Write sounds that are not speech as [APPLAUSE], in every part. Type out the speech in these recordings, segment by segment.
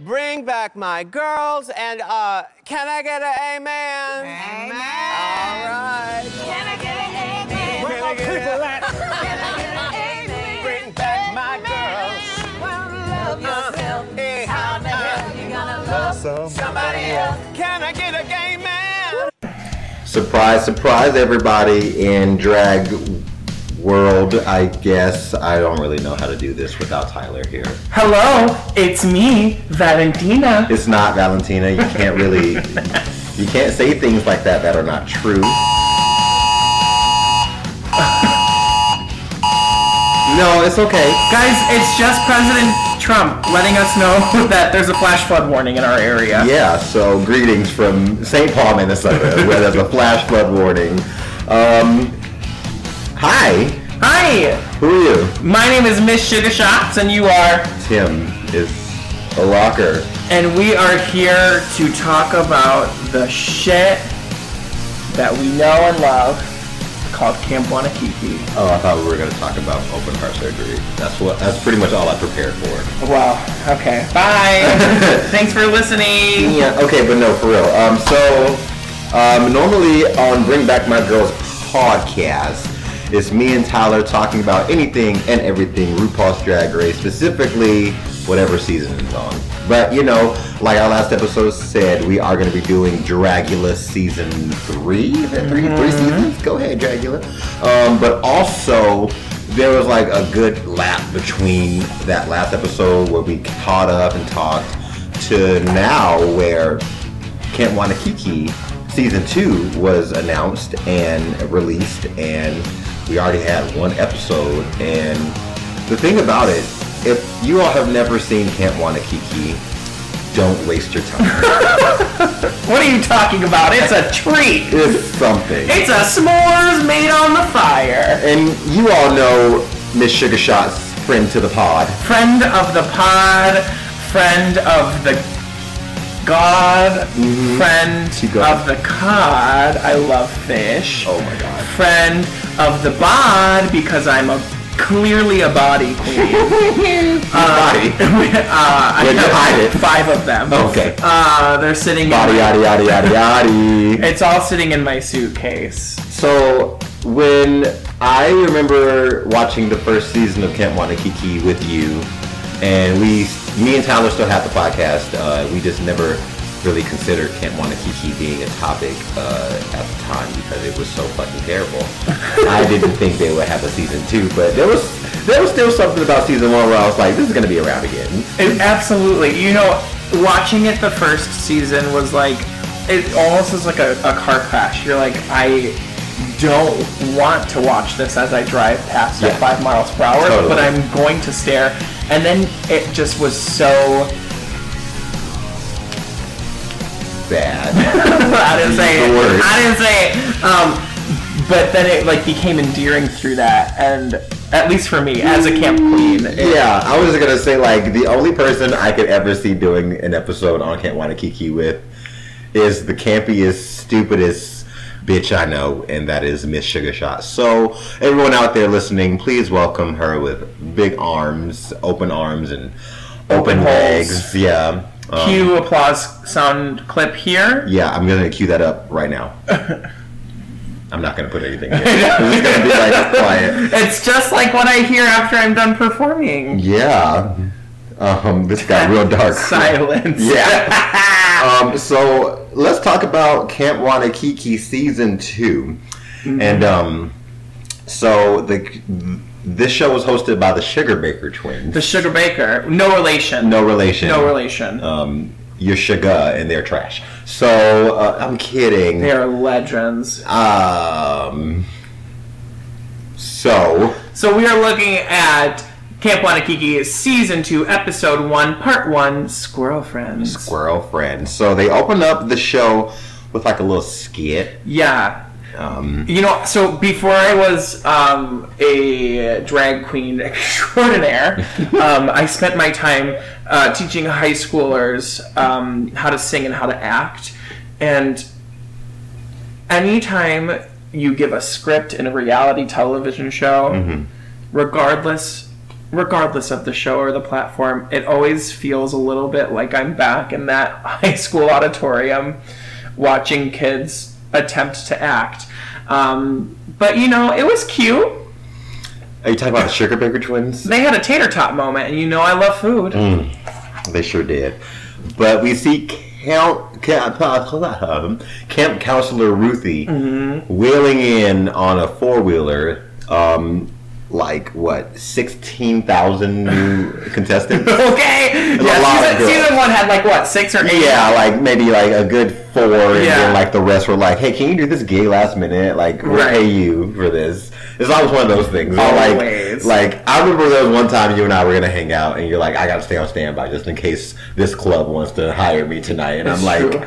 Bring back my girls and uh can I get an amen? Amen. All right. Can I get an amen? Can I get a- Can I get an amen? Bring back my girls. Well, love yourself. Hey, How the hell you gonna love somebody else. Can I get a gay man? Surprise, surprise, everybody in drag world, I guess. I don't really know how to do this without Tyler here. Hello, it's me, Valentina. It's not Valentina. You can't really, you can't say things like that that are not true. No, it's okay. Guys, it's just President Trump letting us know [LAUGHS] that there's a flash flood warning in our area. Yeah, so greetings from St. Paul, Minnesota, where there's a flash flood warning. Um, hi, Hi, who are you? my name is Miss Sugar Shots, and you are, Tim is a rocker. and we are here to talk about the shit that we know and love called Camp Wannakiki. Oh, I thought we were going to talk about open heart surgery. That's what. That's pretty much all I prepared for. Wow. Okay. Bye. [LAUGHS] Thanks for listening. Yeah. Okay, but no, for real. Um, so um, normally on Bring Back My Girls podcast, it's me and Tyler talking about anything and everything RuPaul's Drag Race, specifically whatever season it's on. But you know, like our last episode said, we are going to be doing Dragula season three. Is that 3 Three seasons. Go ahead, Dragula. Um, but also. There was like a good lap between that last episode where we caught up and talked to now where Camp Wannakiki season two was announced and released, and we already had one episode. And the thing about it, if you all have never seen Camp Wannakiki, don't waste your time. [LAUGHS] What are you talking about? It's a treat. it's something. It's a s'mores made on the fire. And you all know Miss Sugar Shot's friend to the pod. Friend of the pod, friend of the god, friend She got of the cod. I love fish. Oh my god. Friend of the bod because I'm a clearly a body queen. [LAUGHS] Body. [LAUGHS] uh, I have hide it? five of them. Okay. Uh, they're sitting. Body, in my, yada yada yada [LAUGHS] yada. It's all sitting in my suitcase. So when I remember watching the first season of Camp Wannakiki with you, and we, me and Tyler still have the podcast. Uh, we just never really considered Camp Wannakiki being a topic uh, at the time because it was so fucking terrible. [LAUGHS] I didn't think they would have a season two, but there was there was still something about season one where I was like, this is gonna be around again. It, absolutely. You know, watching it the first season was like, it almost was like a, a car crash. You're like, I don't want to watch this as I drive past Yeah. at five miles per hour, Totally. but I'm going to stare. And then it just was so. Bad. [LAUGHS] I didn't say it. worst. I didn't say it. Um, but then it like became endearing through that, and at least for me as a camp queen, it- Yeah, I was gonna say like the only person I could ever see doing an episode on Can't Wanakiki with is the campiest, stupidest bitch I know, and that is Miss Sugar Shot. So everyone out there listening, please welcome her with big arms, open arms, and open, Open legs. Yeah. Um, Cue applause sound clip here. Yeah, I'm gonna cue that up right now. [LAUGHS] I'm not gonna put anything [LAUGHS] in. It's gonna be like quiet. It's just like what I hear after I'm done performing. Yeah. Um, this got real dark. [LAUGHS] Silence. Yeah. Um, so let's talk about Camp Wannakiki season 2 and um, so the this show was hosted by the Sugar Baker twins. The Sugar Baker. No relation. no relation. No relation. Um, you're sugar and they're trash. So uh, I'm kidding. they are legends. Um. So So we are looking at Camp Wannakiki Season 2, Episode 1, Part 1, Squirrel Friends. Squirrel Friends. So they open up the show with like a little skit. Yeah. Um, You know, so before I was um, a drag queen [LAUGHS] extraordinaire, [LAUGHS] um, I spent my time uh, teaching high schoolers um, how to sing and how to act. And anytime you give a script in a reality television show, regardless regardless of the show or the platform, it always feels a little bit like I'm back in that [LAUGHS] high school auditorium watching kids attempt to act. Um, but you know, it was cute. Are you talking about the Sugar Baker twins? They had a tater tot moment, and you know I love food. They sure did. But we see Count, Camp, Camp Counselor Ruthie Mm-hmm. wheeling in on a four wheeler, um, like what, 16,000 new [LAUGHS] contestants? Okay. Yeah, season, season one had like what six or eight. Yeah, like maybe like a good four, and then like the rest were like, "Hey, can you do this gay last minute? Like, we'll Right. pay you for this." It's always one of those things. Always. Like, like I remember there was one time you and I were gonna hang out, and you're like, "I gotta stay on standby just in case this club wants to hire me tonight," and It's I'm like, true.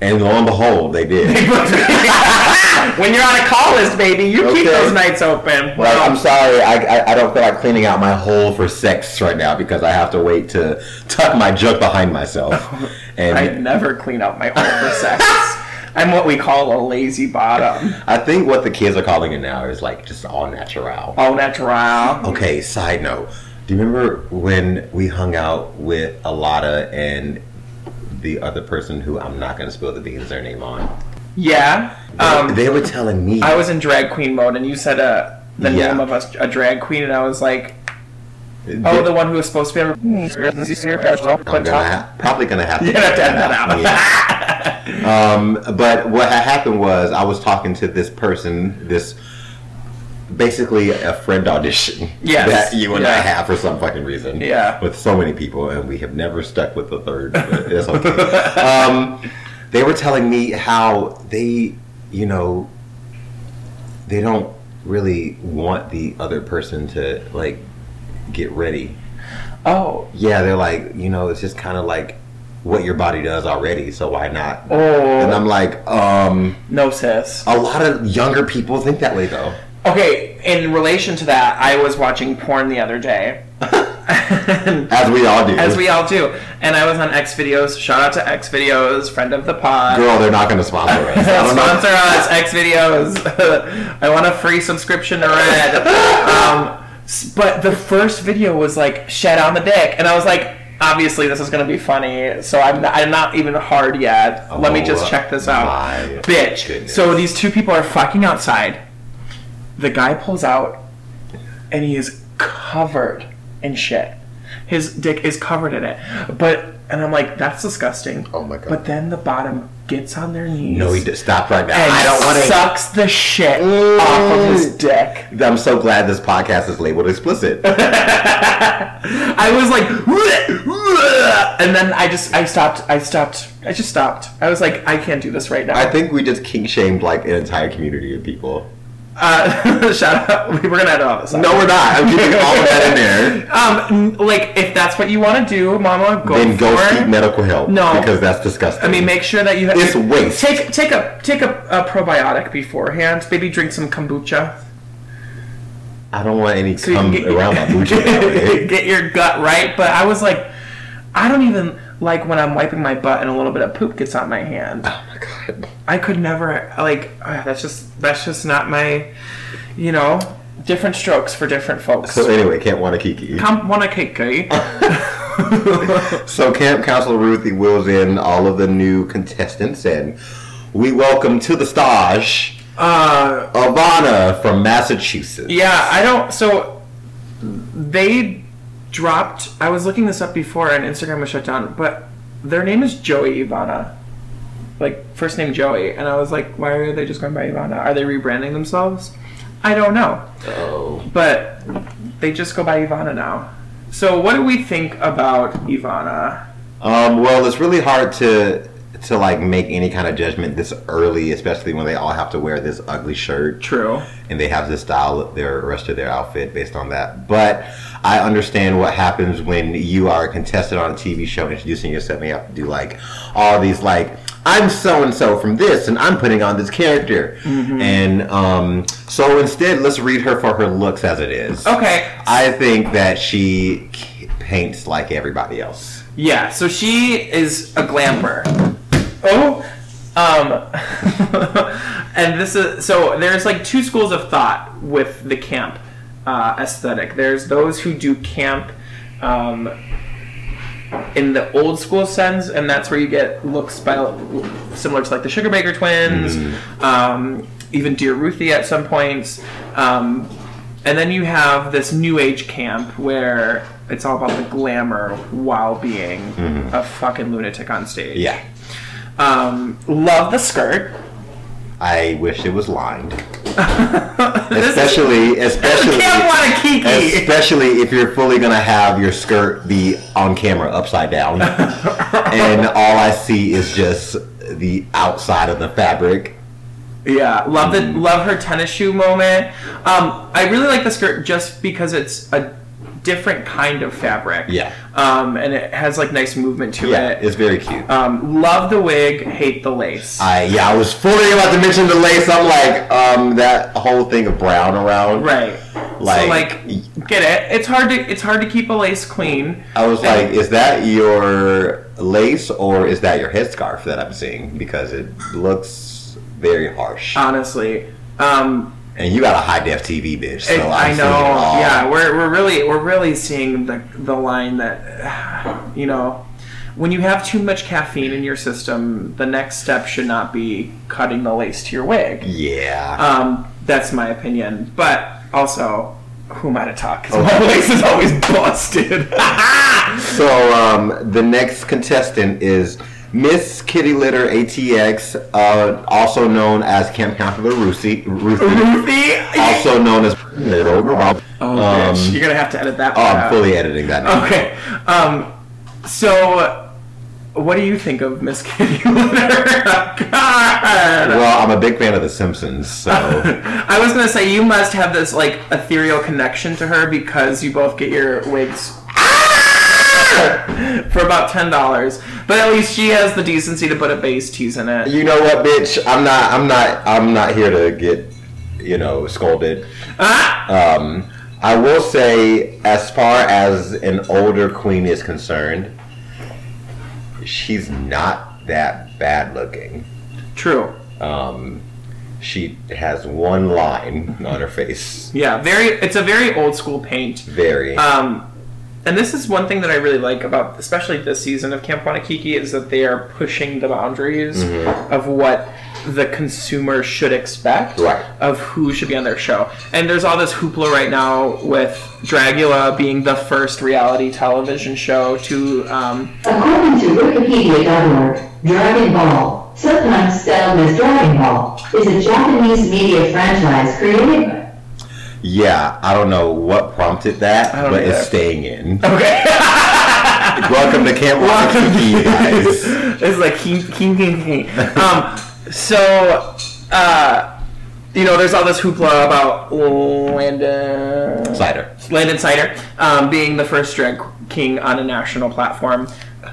and lo and behold, they did. [LAUGHS] [LAUGHS] when you're on a call list, baby, you keep those nights open. Well, I'm sorry, I, I, I don't feel like cleaning out my hole for sex right now because I have to wait to [LAUGHS] tuck my junk behind myself. [LAUGHS] And I never clean up my hole for sex. [LAUGHS] I'm what we call a lazy bottom. I think what the kids are calling it now is like just all natural. All natural. Okay, side note. Do you remember when we hung out with Alada and the other person who I'm not going to spill the beans their name on? Yeah. Um, they were telling me. I was in drag queen mode, and you said uh, the Yeah. name of a, a drag queen, and I was like, oh, the one who was supposed to be. A, gonna ha- probably gonna have to have to that out. Yeah. um, but what had happened was I was talking to this person, this basically a friend audition Yes. that you and I have for some fucking reason. Yeah. With so many people, and we have never stuck with the third. But it's okay. [LAUGHS] um, they were telling me how they, you know, they don't really want the other person to like get ready. oh. Yeah, they're like, you know, it's just kind of like what your body does already, so why not? Oh. And. I'm like, um, No, sis. a lot of younger people think that way though. Okay, in relation to that, I was watching porn the other day. [LAUGHS] [LAUGHS] As we all do. As we all do. And I was on X Videos. Shout out to X Videos, friend of the pod. Girl, they're not going to sponsor us. [LAUGHS] Sponsor us, X Videos. [LAUGHS] I want a free subscription to Red. Um, but the first video was like shed on the dick, and I was like, obviously this is gonna be funny. So I'm not, I'm not even hard yet. Let me just Oh, check this out, bitch. goodness. So these two people are fucking outside. The guy pulls out, and he is covered in shit. His dick is covered in it. But and I'm like, that's disgusting. Oh my God. But then the bottom gets on their knees. No, he did. Stop right now. and I don't want to. sucks the shit mm. off of his dick. I'm so glad this podcast is labeled explicit. [LAUGHS] I was like, and then I just, I stopped, I stopped, I just stopped. I was like, I can't do this right now. I think we just kink shamed like an entire community of people. Uh, [LAUGHS] shout out, we were gonna edit all this. out. No, we're not. I'm keeping all of that in [LAUGHS] there. Um, like if that's what you want to do, Mama, go Then go for seek medical help. No. because that's disgusting. I mean, make sure that you have. It's waste. Take take a take a, a probiotic beforehand. Maybe drink some kombucha. I don't want any cum get- around my [LAUGHS] booty. get your gut right. But I was like, I don't even like when I'm wiping my butt and a little bit of poop gets on my hand. oh my god. I could never like. Uh, that's just that's just not my. You know, different strokes for different folks. So anyway, can't want to kiki. Come want a cake, eh? [LAUGHS] So Camp Counselor Ruthie wheels in all of the new contestants, and we welcome to the stage uh, Ivana from Massachusetts. yeah, I don't. So they dropped. I was looking this up before, and Instagram was shut down. But their name is Joey Ivana, like first name Joey, and I was like, why are they just going by Ivana? Are they rebranding themselves? I don't know. Oh. but they just go by Ivana now. So what do we think about Ivana? Um, well, it's really hard to to like make any kind of judgment this early, especially when they all have to wear this ugly shirt. True. and they have to style their rest of their outfit based on that. But I understand what happens when you are a contestant on a TV show introducing yourself and you have to do like all these like I'm so and so from this and I'm putting on this character. And um, so instead let's read her for her looks as it is. Okay. I think that she paints like everybody else. Yeah. So she is a glamper. Oh. Um. [LAUGHS] and this is so there's like two schools of thought with the camp. uh, aesthetic. There's those who do camp um, in the old school sense, and that's where you get looks by, similar to like the Sugar Baker Twins, um, even Dear Ruthie at some points. Um, and then you have this new age camp where it's all about the glamour while being a fucking lunatic on stage. Yeah. Um, love the skirt. I wish it was lined. [LAUGHS] especially, [LAUGHS] especially, Can't want a kiki. especially if you're fully gonna have your skirt be on camera upside down, [LAUGHS] and all I see is just the outside of the fabric. Yeah, love the Mm. love her tennis shoe moment. Um, I really like the skirt just because it's a different kind of fabric. Yeah. Um, and it has like nice movement to Yeah, it. it's very cute. Um, love the wig, hate the lace. I yeah, I was fully about to mention the lace. I'm like, um, that whole thing of brown around. right. Like, so like, get it? It's hard to it's hard to keep a lace clean. I was like, is that your lace or is that your headscarf that I'm seeing? Because it looks very harsh. Honestly. Um, and you got a high def TV, bitch. So It- I know. Yeah, we're, we're really we're really seeing the the line that [SIGHS] you know when you have too much caffeine in your system, the next step should not be cutting the lace to your wig. Yeah. Um, that's my opinion. But also, who am I to talk? 'Cause Oh. my [LAUGHS] lace is always busted. [LAUGHS] So um, the next contestant is Miss Kitty Litter ATX, uh, also known as Camp Counselor Ruthie, Ruthie Ruthie. also known as Little Girl. Oh, um, bitch. You're gonna have to edit that. oh, I'm out. fully editing that now. Okay. Um, so. What do you think of Miss Kitty Litter? [LAUGHS] God. Well, I'm a big fan of The Simpsons, so [LAUGHS] I was gonna say you must have this like ethereal connection to her because you both get your wigs [LAUGHS] for about ten dollars. But at least she has the decency to put a base tease in it. you know what, bitch? I'm not. I'm not. I'm not here to get, you know, scolded. Ah! Um, I will say, as far as an older queen is concerned, she's not that bad looking. True. Um, she has one line on her face. Yeah. Very. It's a very old school paint. Very. Um, and this is one thing that I really like about, especially this season of Camp Wannakiki, is that they are pushing the boundaries Mm-hmm. of what the consumer should expect Right. of who should be on their show. And there's all this hoopla right now with Dragula being the first reality television show to. Um, According to Wikipedia.org, Dragon Ball, sometimes spelled as Dragon Ball, is a Japanese media franchise created yeah, I don't know what prompted that, but it's staying in. okay. [LAUGHS] Welcome to Camp Wannakiki, you guys. it's like king, king, king, king. Um, so, uh, you know, there's all this hoopla about Landon Cider. Landon Cider um, being the first drag king on a national platform,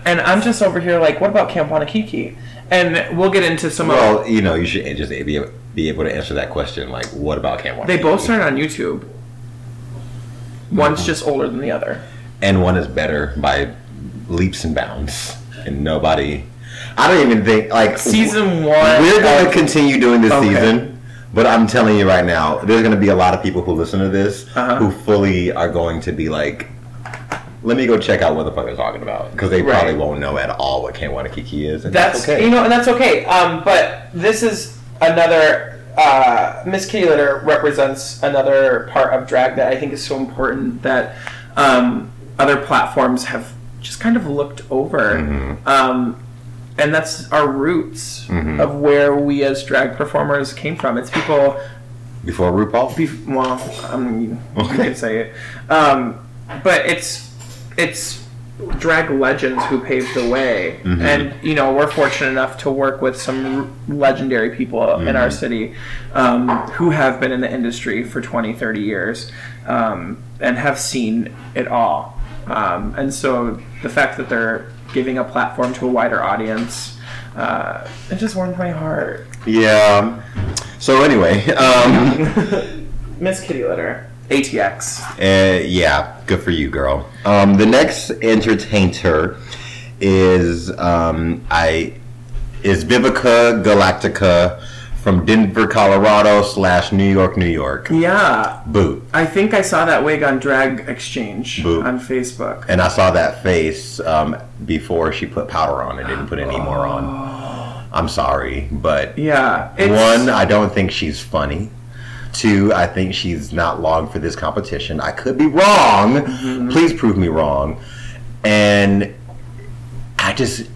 and I'm just over here like, what about Camp Wannakiki? And we'll get into some of. Well, you know, you should just be be able to answer that question. Like, what about Wannakiki? They both started on YouTube. One's just older than the other. and one is better by leaps and bounds. And nobody, I don't even think like Season one. We're going to continue doing this Okay. season, but I'm telling you right now, there's going to be a lot of people who listen to this Uh-huh. who fully are going to be like, "Let me go check out what the fuck they're talking about," because they Right. probably won't know at all what Camp Wannakiki is. And That's okay. you know, and that's okay. Um, but this is another uh, Miss Kitty Litter represents another part of drag that I think is so important that um, other platforms have just kind of looked over. Mm-hmm. Um, and that's our roots of where we as drag performers came from. It's people before RuPaul. Bef- well, I mean, you Okay. could say it, um, but it's it's drag legends who paved the way, and you know we're fortunate enough to work with some r- legendary people in our city um, who have been in the industry for 20, 30 years um, and have seen it all. Um, and so the fact that they're giving a platform to a wider audience, uh, it just warmed my heart. Yeah. So anyway, um, [LAUGHS] Miss Kitty Litter, ATX. Uh, yeah, good for you, girl. Um, the next entertainer is um, I is Vivica Galactica from Denver, Colorado slash New York, New York. Yeah, Boo. I think I saw that wig on Drag Exchange Boo. on Facebook. And I saw that face um, before she put powder on and didn't put any more on. [GASPS] I'm sorry, but Yeah, one, I don't think she's funny. Two, I think she's not long for this competition. I could be wrong. Mm-hmm. Please prove me wrong. And I just,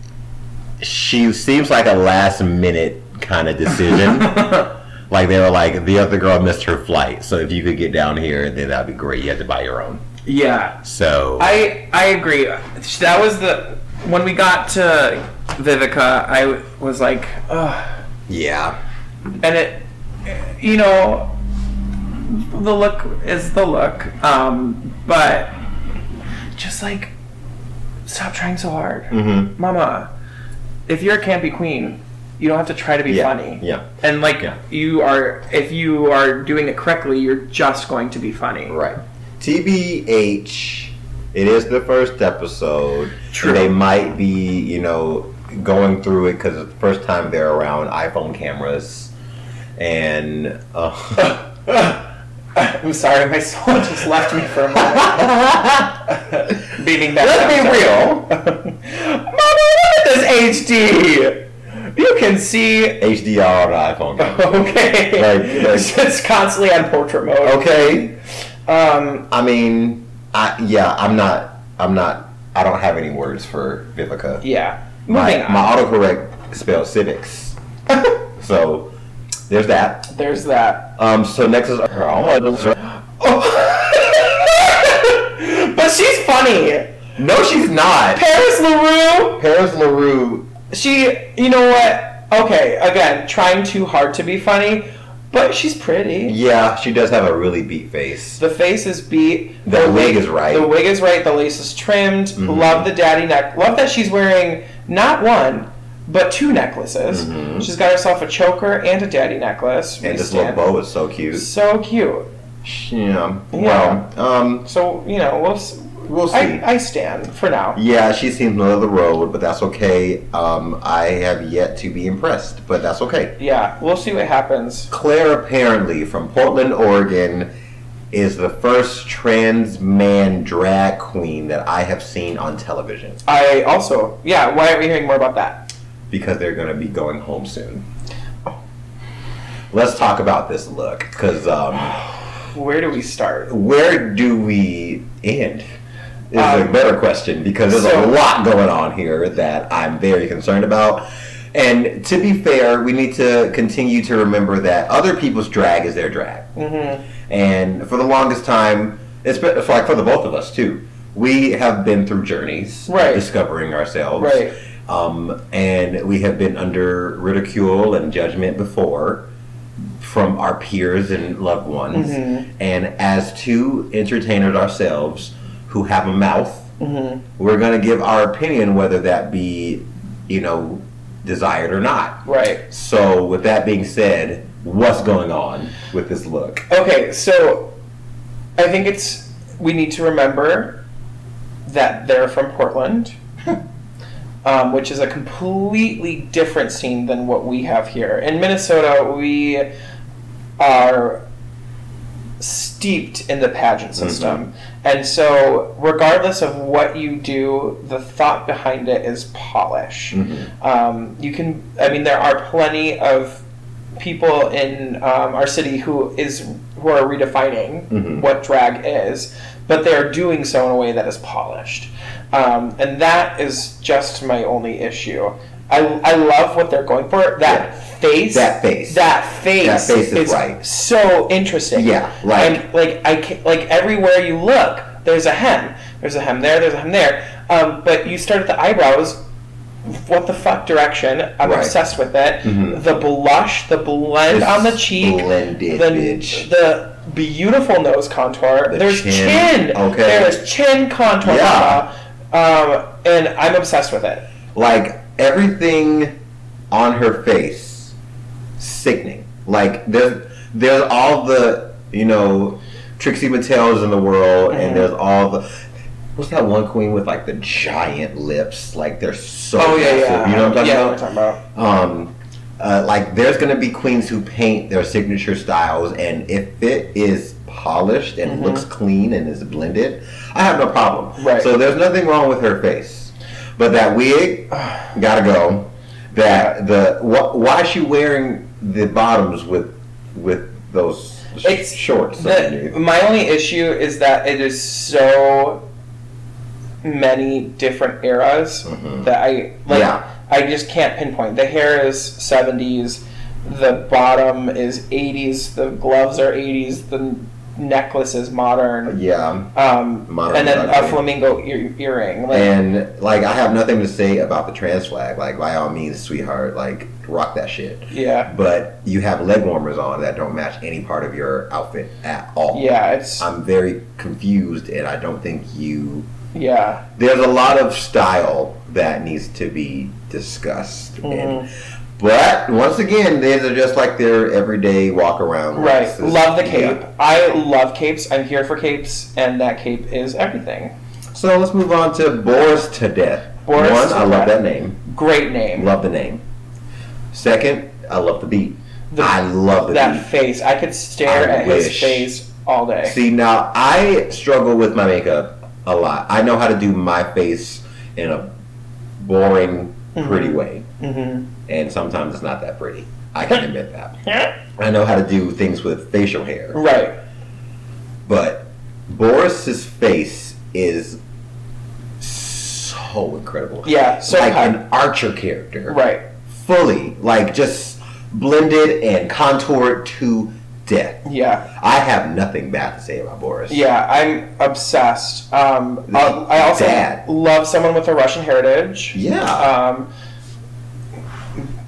she seems like a last minute kind of decision. [LAUGHS] like they were like, the other girl missed her flight, so if you could get down here, then that'd be great. You had to buy your own. yeah. So I I agree. That was the when we got to Vivica. I was like, ugh. yeah, and it, you know, the look is the look. Um, but just like, stop trying so hard, Mhm. Mama. If you're a campy queen, you don't have to try to be Yeah, funny. yeah. And like Yeah. you are, if you are doing it correctly, you're just going to be funny. right. TBH. It is the first episode. True. They might be, you know, going through it because it's the first time they're around iPhone cameras, and uh, [LAUGHS] [LAUGHS] [LAUGHS] I'm sorry, my soul just left me for a moment. [LAUGHS] Beating that. Let's be real. Mama, look at this HD. You can see. HDR on the iPhone. camera. [LAUGHS] Okay. Like- like- it's constantly on portrait mode. Okay. Um. I mean, I yeah, I'm not. I'm not. I don't have any words for Vivica. Yeah. Moving My, on. my autocorrect spells civics. so there's that. There's that. Um. So next is [LAUGHS] But she's funny. no, she's not. Paris LaRue. Paris Larue. She. You know what? Okay. Again, trying too hard to be funny, but she's pretty. Yeah, she does have a really beat face. The face is beat. The wig is right. The wig is right. The lace is trimmed. Mhm. Love the daddy neck. Love that she's wearing not one, but two necklaces. Mhm. She's got herself a choker and a daddy necklace. And this little bow is so cute. So cute. Yeah. Yeah. Well, um, So you know, we'll. we'll see. I, I stand for now. yeah, she seems middle of the road, but that's okay. Um, I have yet to be impressed, but that's okay. Yeah, we'll see what happens. Claire apparently from Portland, Oregon, is the first trans man drag queen that I have seen on television I also, yeah. Why aren't we hearing more about that? Because they're going to be going home soon. Let's talk about this look because um, Where do we start? where do we end? Is a Um, better question because there's so- a lot going on here that I'm very concerned about. And to be fair, we need to continue to remember that other people's drag is their drag. Mm-hmm. And for the longest time, it's been it's like for the both of us too. We have been through journeys, Right. discovering ourselves, Right. Um, and we have been under ridicule and judgment before from our peers and loved ones. Mhm. And as two entertainers ourselves who have a mouth, Mm-hmm. we're going to give our opinion, whether that be, you know, desired or not. Right. So, with that being said, what's going on with this look? Okay, so I think it's we need to remember that they're from Portland, [LAUGHS] um, which is a completely different scene than what we have here in Minnesota. We are steeped in the pageant system, and so regardless of what you do, the thought behind it is polish. Mhm. Um, you can, I mean, there are plenty of people in um, our city who is who are redefining Mhm. what drag is, but they are doing so in a way that is polished, um, and that is just my only issue. I, I love what they're going for. That Yeah. face. That face. That face. That face is right. So interesting. Yeah, like- and like I ca- like everywhere you look, there's a hem. There's a hem there. There's a hem there. Um, but you start at the eyebrows. What the fuck direction? I'm Right. obsessed with it. Mhm. The blush, the blend It's on the cheek, splendid, the bitch. the beautiful nose contour. The There's chin. chin. Okay. There's chin contour. Yeah. Um, and I'm obsessed with it. Like everything on her face, sickening. Like there's there's all the you know Trixie Mattel's in the world, Mhm. and there's all the. What's that one queen with like the giant lips? Like they're so Oh yeah, massive. yeah. You know what I'm talking yeah, about? what I'm talking about. Um, uh, like there's gonna be queens who paint their signature styles, and if it is polished and looks clean and is blended, I have no problem. Mm-hmm. Right. So there's nothing wrong with her face, but that wig [SIGHS] gotta go. That the wh- why is she wearing the bottoms with with those It's shorts? The, my only issue is that it is so many different eras that I like. Yeah. I just can't pinpoint. The hair is seventies, the bottom is eighties, the gloves are eighties, the necklace is modern. yeah. Um, Modern and then a flamingo ear- earring. Like, And like I have nothing to say about the trans flag. Like by all means, sweetheart, like rock that shit. yeah, But you have leg warmers on that don't match any part of your outfit at all. yeah, it's I'm very confused, and I don't think you. yeah, There's a lot of style that needs to be discussed. Mm-hmm. And, but once again, these are just like their everyday walk around. right. Love the cape. Yeah. I love capes. I'm here for capes, and that cape is everything. So let's move on to Boris to Death. Boris One, I love that name. Great name. Love the name. Second, I love the beat. The- I love the that beat. face. I could stare I at his face all day. See, now I struggle with my makeup a lot. I know how to do my face in a boring, pretty way. hmm And sometimes it's not that pretty. I can [LAUGHS] admit that. I know how to do things with facial hair. Right. But Boris's face is so incredible. Yeah. So like high. an Archer character. Right. Fully. Like just blended and contoured to death. Yeah. I have nothing bad to say about Boris. Yeah. I'm obsessed. Um, uh, I also Dad. love someone with a Russian heritage. Yeah. Um,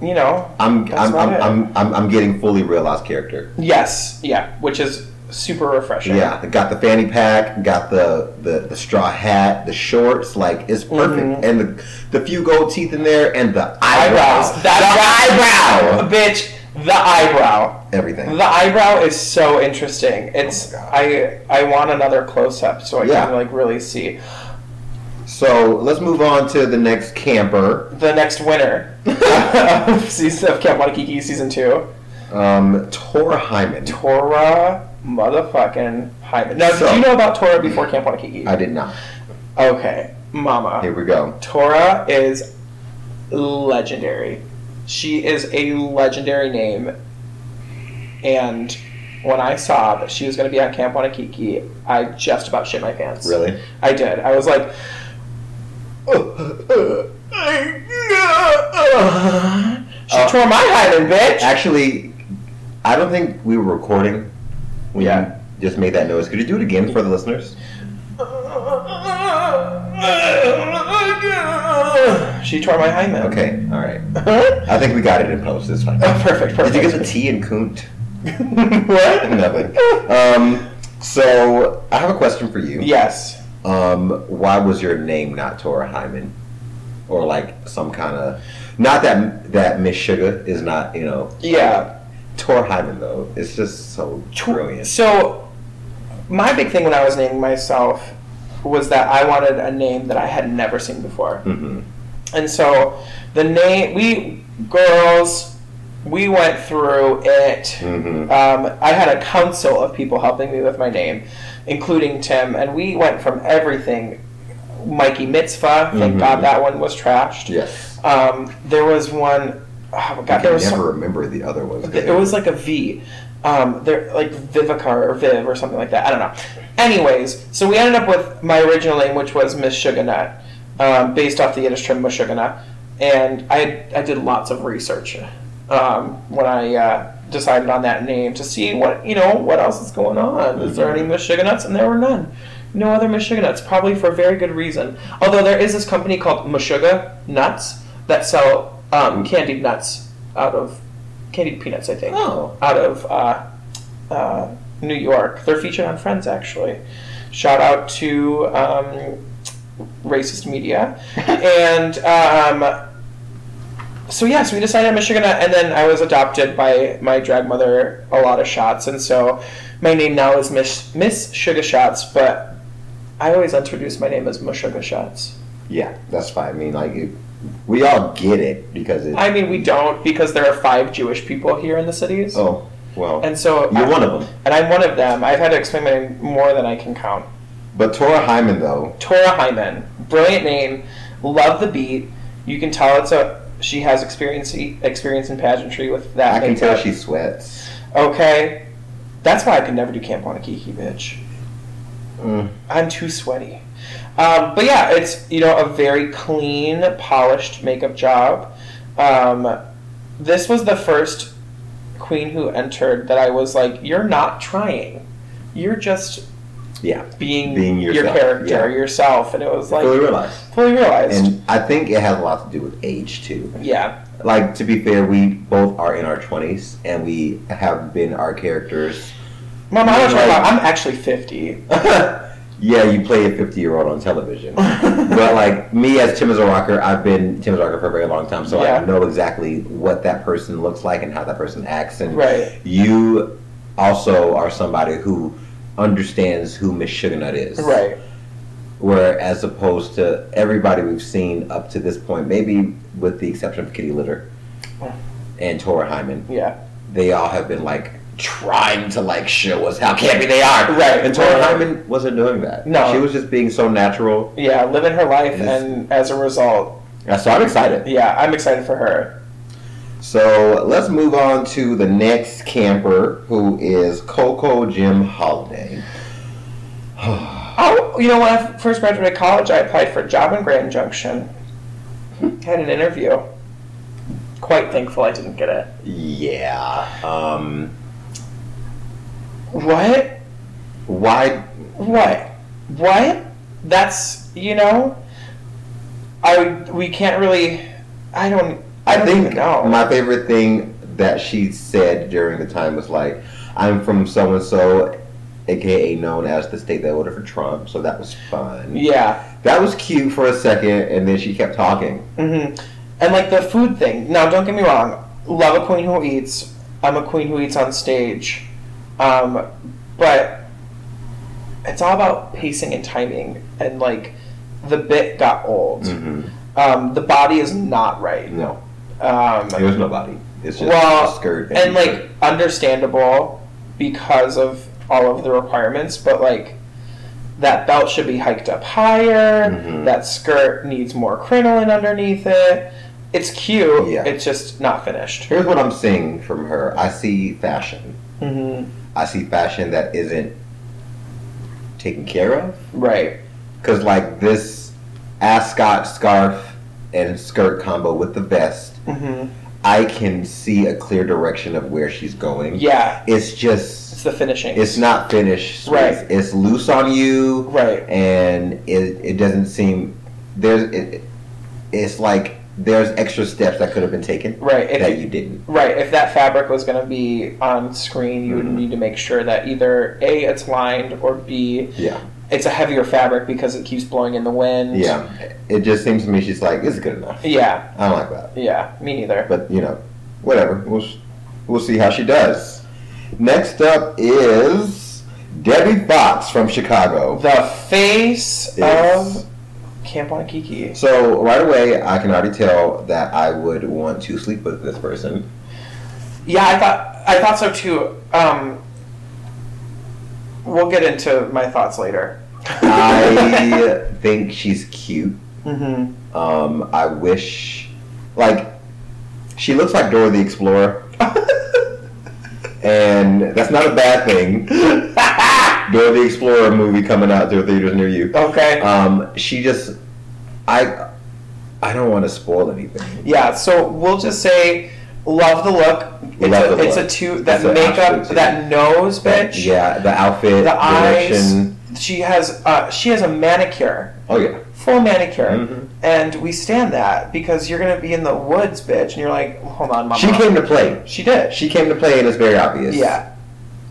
you know. I'm I'm, I'm. I'm I'm I'm getting fully realized character. Yes. Yeah. Which is super refreshing. Yeah, got the fanny pack, got the, the, the straw hat, the shorts, like it's perfect, Mhm. and the the few gold teeth in there, and the Eyebrows. eyebrows, That's the eyebrow, Bitch. The eyebrow. Everything. The eyebrow is so interesting. It's Oh. I I want another close up so I Yeah. can like really see So let's move on to the next camper, the next winner of [LAUGHS] season of Camp Wannakiki season two. um, Tora Hyman. Tora motherfucking Hyman. Now, So- did you know about Tora before Camp Wannakiki? I did not. Okay, Mama. Here we go. Tora is legendary. She is a legendary name. And when I saw that she was going to be on Camp Wannakiki, I just about shit my pants. Really? I did. I was like, she Uh, tore my hymen, bitch. Actually, I don't think we were recording when Yeah. just made that noise. Could you do it again for the listeners? She tore my hymen. Okay, all right. I think we got it in post. It's fine. Oh, perfect, perfect. Did you get the T in Kunt? [LAUGHS] what? Nothing. Um, so I have a question for you. Yes. Um, why was your name not Tora Hyman, or like some kind of? Not that that Miss Sugar is not you know. Yeah. Tora Hyman though. It's just so brilliant. So, my big thing when I was naming myself was that I wanted a name that I had never seen before. hmm And so, the name, we girls, we went through it. hmm Um, I had a council of people helping me with my name, including Tim, and we went from everything. Mikey Mitzvah, thank Mhm. God that one was trashed. Yes. Um, there was one, oh I God, can there was never some, remember the other ones. it was like a V. Um, there like Vivicar or Viv or something like that. I don't know. Anyways, so we ended up with my original name, which was Miss Sugarnut, um, based off the Yiddish term Mushuganut. And I I did lots of research um, when I uh, decided on that name to see what you know what else is going on. Is there any Mushuganuts? And there were none. No other Mushuganuts, probably for a very good reason. Although there is this company called Mushuga Nuts that sell um, candied nuts out of candied peanuts, I think Oh. out of uh, uh, New York. They're featured on Friends, actually. Shout out to um, racist media. [LAUGHS] and um, so, yeah, so we decided Michigan, and then I was adopted by my drag mother, a lot of shots. And so my name now is Miss, Miss Sugar Shots, but I always introduce my name as Mushuga Shots. Yeah, that's fine. I mean, like, it, we all get it because it's. I mean, we don't because there are five Jewish people here in the cities. oh well, And so you're one of them. And I'm one of them. I've had to explain my name more than I can count. But Tora Hyman though, Tora Hyman, brilliant name. Love the beat. You can tell it's a she has experience experience in pageantry with that. I can tell she sweats. Okay, that's why I could never do Camp Wannakiki, bitch. Mm. I'm too sweaty. Um, but yeah, it's you know a very clean, polished makeup job. Um, this was the first queen who entered that I was like, you're not trying, you're just Yeah, being, Being your character, yeah. yourself, and it was like fully realized. fully realized. And I think it has a lot to do with age too. yeah, Like to be fair, we both are in our twenties and we have been our characters. Mom, I was Like- I'm actually 50. [LAUGHS] yeah, you play a fifty-year-old on television, [LAUGHS] but like me as Tim as a rocker, I've been Tim as a rocker for a very long time, so Yeah. I know exactly what that person looks like and how that person acts. And Right. you also are somebody who understands who Miss Sugar Nut is, Right. Where as opposed to everybody we've seen up to this point, maybe with the exception of Kitty Litter and Tora Hyman, Yeah. they all have been like trying to like show us how campy they are. Right. And Tora Right. Hyman wasn't doing that. No. She was just being so natural. Yeah, living her life, is- and as a result, Uh, So I'm excited. yeah, I'm excited for her. So let's move on to the next camper who is Coco Jim Holiday. [SIGHS] Oh, you know, when I first graduated college, I applied for a job in Grand Junction. Had an interview. Quite thankful I didn't get it. Yeah. Um What? why What? What? That's you know. I we can't really. I don't. I, think my favorite thing that she said during the time was like, I'm from so and so, aka known as the state that voted for Trump, so that was fun. yeah. That was cute for a second, and then she kept talking. Mm-hmm. And like the food thing. Now, don't get me wrong. Love a queen who eats. I'm a queen who eats on stage. Um, but it's all about pacing and timing. And like the bit got old. Mm-hmm. Um, the body is not right. No, Um, there's nobody. It's just well, a skirt and t-shirt. like understandable because of all of the requirements, but like that belt should be hiked up higher. Mhm. That skirt needs more crinoline underneath it. It's cute. Yeah. It's just not finished. Here's what I'm seeing from her. I see fashion. hmm I see fashion that isn't taken care of. Right. Cause like this ascot scarf and skirt combo with the vest, hmm I can see a clear direction of where she's going. Yeah. It's just It's the finishing. it's not finished. Right. It's, it's loose on you. right. And it, it doesn't seem there's it, it's like there's extra steps that could have been taken Right. If that you- didn't. Right. If that fabric was going to be on screen, you would Mhm. need to make sure that either A, it's lined, or B, Yeah. It's a heavier fabric because it keeps blowing in the wind. Yeah. It just seems to me she's like, it's good enough. Yeah. I don't like that. Yeah. Me neither. But you know, whatever. We'll we'll see how she does. Next up is Debbie Fox from Chicago. The face Yes. of Camp Wannakiki. So right away, I can already tell that I would want to sleep with this person. Yeah, I thought I thought so too. Um, we'll get into my thoughts later. I think she's cute. mm-hmm. Um, I wish, like, she looks like Dora the Explorer, [LAUGHS] and that's not a bad thing. [LAUGHS] Dora the Explorer movie coming out to theaters near you. okay. Um, she just, I, I don't want to spoil anything. yeah. So we'll just say, love the look. It's Love a the it's look. a two that makeup that nose bitch. Yeah, the outfit, The eyes. She has uh, she has a manicure, Oh yeah. full manicure, Mhm. and we stand that because you're gonna be in the woods, bitch, and you're like, hold on, mama. She came to play. She did. She came to play, and it's very obvious. yeah.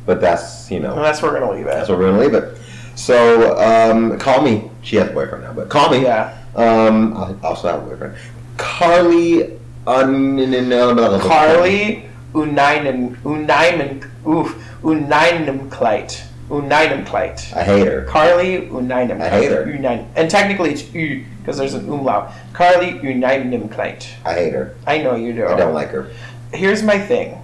But that's you And know that's where we're gonna leave it. that's where we're gonna leave it. So um, call me. She has a boyfriend now, but call me. Yeah. Um, I also have a boyfriend. Carly. Un- oh, Carly Unainen Unainen Oof Unainemkleit Unainemkleit. I hate her. Carly Unainemkleit. I hate her. Unain- and technically it's U because there's an umlaut. Carly Unanimkeit. I hate her. I know you do. I don't like her. Here's my thing.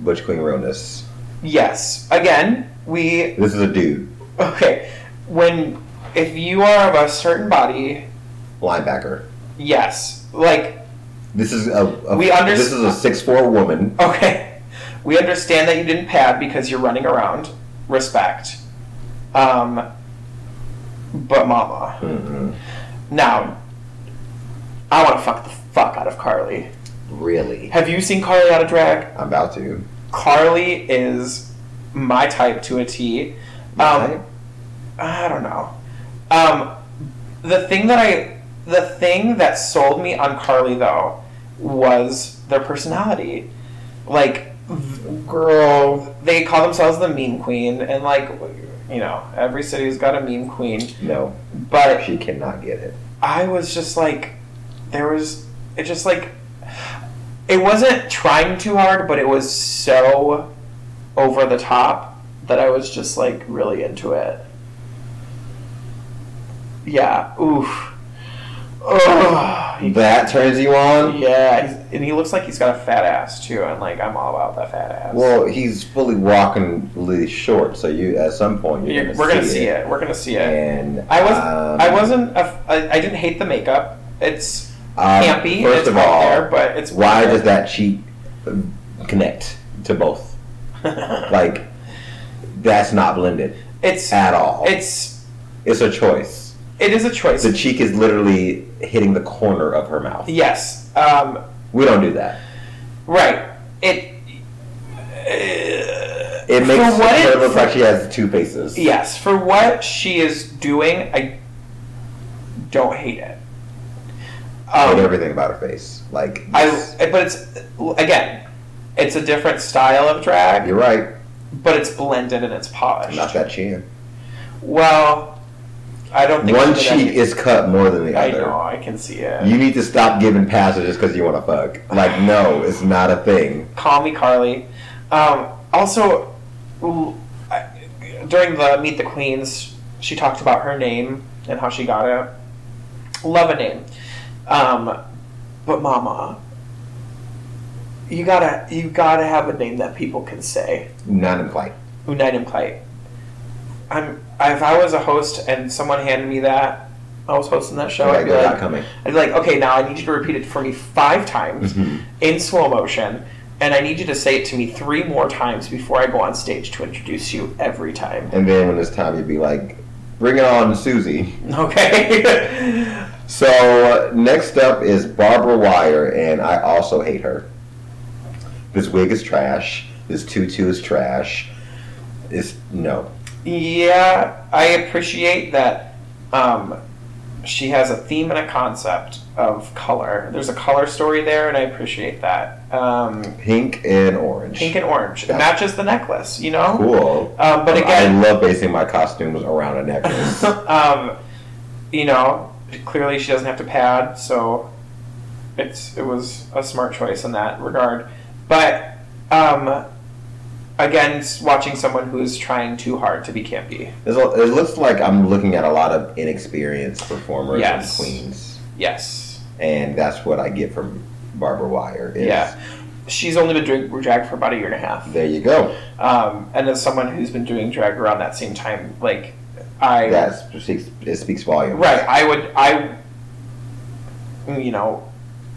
Butch Queen realness. Yes. Again, we This is a dude. okay. When if you are of a certain body, Linebacker. yes. Like This is a, a We underst- this is a six four woman. okay, we understand that you didn't pad because you're running around. Respect. Um. But mama. Mm-mm. Now, I want to fuck the fuck out of Carly. Really. Have you seen Carly out of drag? I'm about to. Carly is my type to a T. Um, I don't know. Um, the thing that I, the thing that sold me on Carly though, was their personality. Like, girl, they call themselves the meme queen, and like, you know, every city's got a meme queen. No, But she cannot get it. I was just like, there was, it just like, it wasn't trying too hard, but it was so over the top that I was just like really into it. Yeah, oof. Ugh. That turns you on? yeah, and he looks like he's got a fat ass too, and like I'm all about that fat ass. Well, he's fully walking really short, so you at some point you're gonna we're gonna see see it. it. We're gonna see it. And I was, um, I wasn't, a, I, I didn't hate the makeup. It's um, campy. First it's of all, there, but it's why weird. does that cheek connect to both? [LAUGHS] Like, that's not blended it's at all. it's It's a choice. It is a choice. The cheek is literally hitting the corner of her mouth. yes, um, We don't do that. right. It. It makes her it- look like she has two faces. Yes, for what she is doing, I don't hate it. I hate Um, everything about her face. Like, I, this- but it's again, it's a different style of drag, you're right. but it's blended and it's polished. Not that chin. Well, I don't think One cheek is cut more than the I other. know, I can see it. You need to stop giving passages because you want to fuck. Like, no, it's not a thing. Call me Carly. Um, also, during the Meet the Queens, she talked about her name and how she got it. Love a name, um, but Mama, you gotta you gotta have a name that people can say. Not in quite. United Plate. I'm if I was a host and someone handed me that, I was hosting that show. I'd be like, not coming. I'd be like, okay, now I need you to repeat it for me five times Mhm. in slow motion, and I need you to say it to me three more times before I go on stage to introduce you every time. And then when it's time, you'd be like, bring it on, Susie. [LAUGHS] Okay. So, next up is Barbara Wire, and I also hate her. This wig is trash. This tutu is trash. It's no. Yeah, I appreciate that. Um, she has a theme and a concept of color. There's a color story there, and I appreciate that. Um, Pink and orange. pink and orange. It Yeah. matches the necklace, you know. Cool. Um, but again, I love basing my costumes around a necklace. [LAUGHS] um, you know, clearly she doesn't have to pad, so it's it was a smart choice in that regard. But um, again, s- watching someone who's trying too hard to be campy. It looks like I'm looking at a lot of inexperienced performers Yes. and queens, Yes. and that's what I get from Barbara Wire. is, Yeah. She's only been doing drag for about a year and a half. There you go. Um, and as someone who's been doing drag around that same time, like I That speaks, it speaks volumes. Right. I would. I. You know,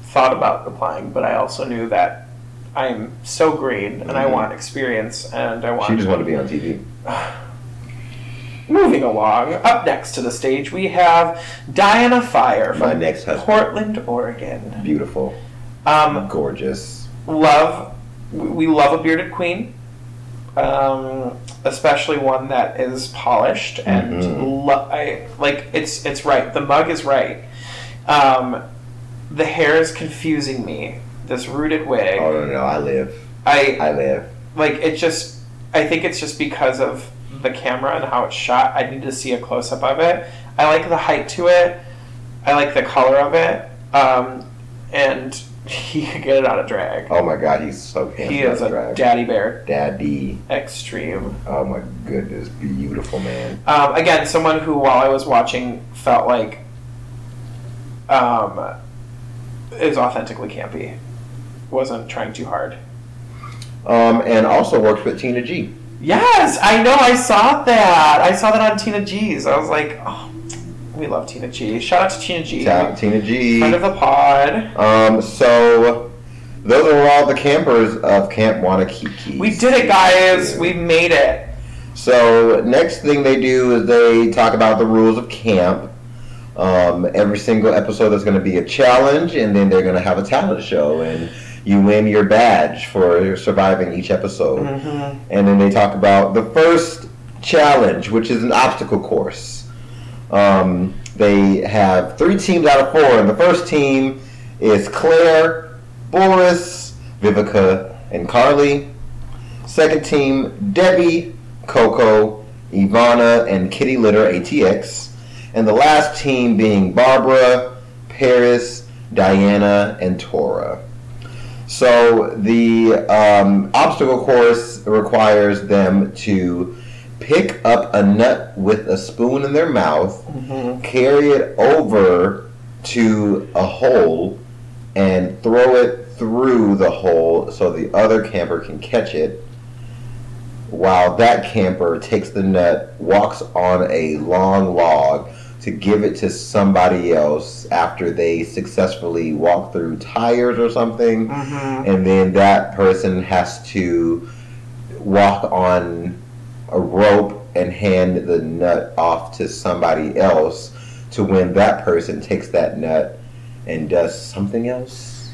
thought about applying, but I also knew that I'm so green and I Mhm. want experience and I want. She just wanted to be on TV. [SIGHS] Moving along, up next to the stage we have Diana Fire My from next husband. Portland, Oregon. Beautiful, Um, gorgeous. love. We love a bearded queen. Um, especially one that is polished and Mhm. lo- I like it's it's right. The mug is right. Um, the hair is confusing me. This rooted wig. Oh no, no, I live. I I live. like it. Just I think it's just because of the camera and how it's shot. I need to see a close up of it. I like the height to it. I like the color of it. Um, and [LAUGHS] he could get it out of drag. Oh my God, he's so handsome. he is a drag. daddy bear Daddy. extreme. Oh my goodness, beautiful man. Um, again, someone who, while I was watching, felt like um, is authentically campy. Wasn't trying too hard. Um, and also works with Tina G. Yes, I know. I saw that. I saw that on Tina G's. I was like, oh, we love Tina G. Shout out to Tina G. Ta- Tina G. Friend of the pod. Um, so those are all the campers of Camp Wannakiki. We did it, guys. We made it. So next thing they do is they talk about the rules of camp. Um, every single episode is going to be a challenge, and then they're going to have a talent show, and you win your badge for surviving each episode. And then they talk about the first challenge, which is an obstacle course. Um, they have three teams out of four, and the first team is Claire, Boris, Vivica, and Carly. Second team, Debbie, Coco, Ivana, and Kitty Litter ATX. And the last team being Barbara, Paris, Diana, and Tora. So the um, obstacle course requires them to pick up a nut with a spoon in their mouth, carry it over to a hole, and throw it through the hole so the other camper can catch it. While that camper takes the nut, walks on a long log to give it to somebody else after they successfully walk through tires or something and then that person has to walk on a rope and hand the nut off to somebody else to when that person takes that nut and does something else.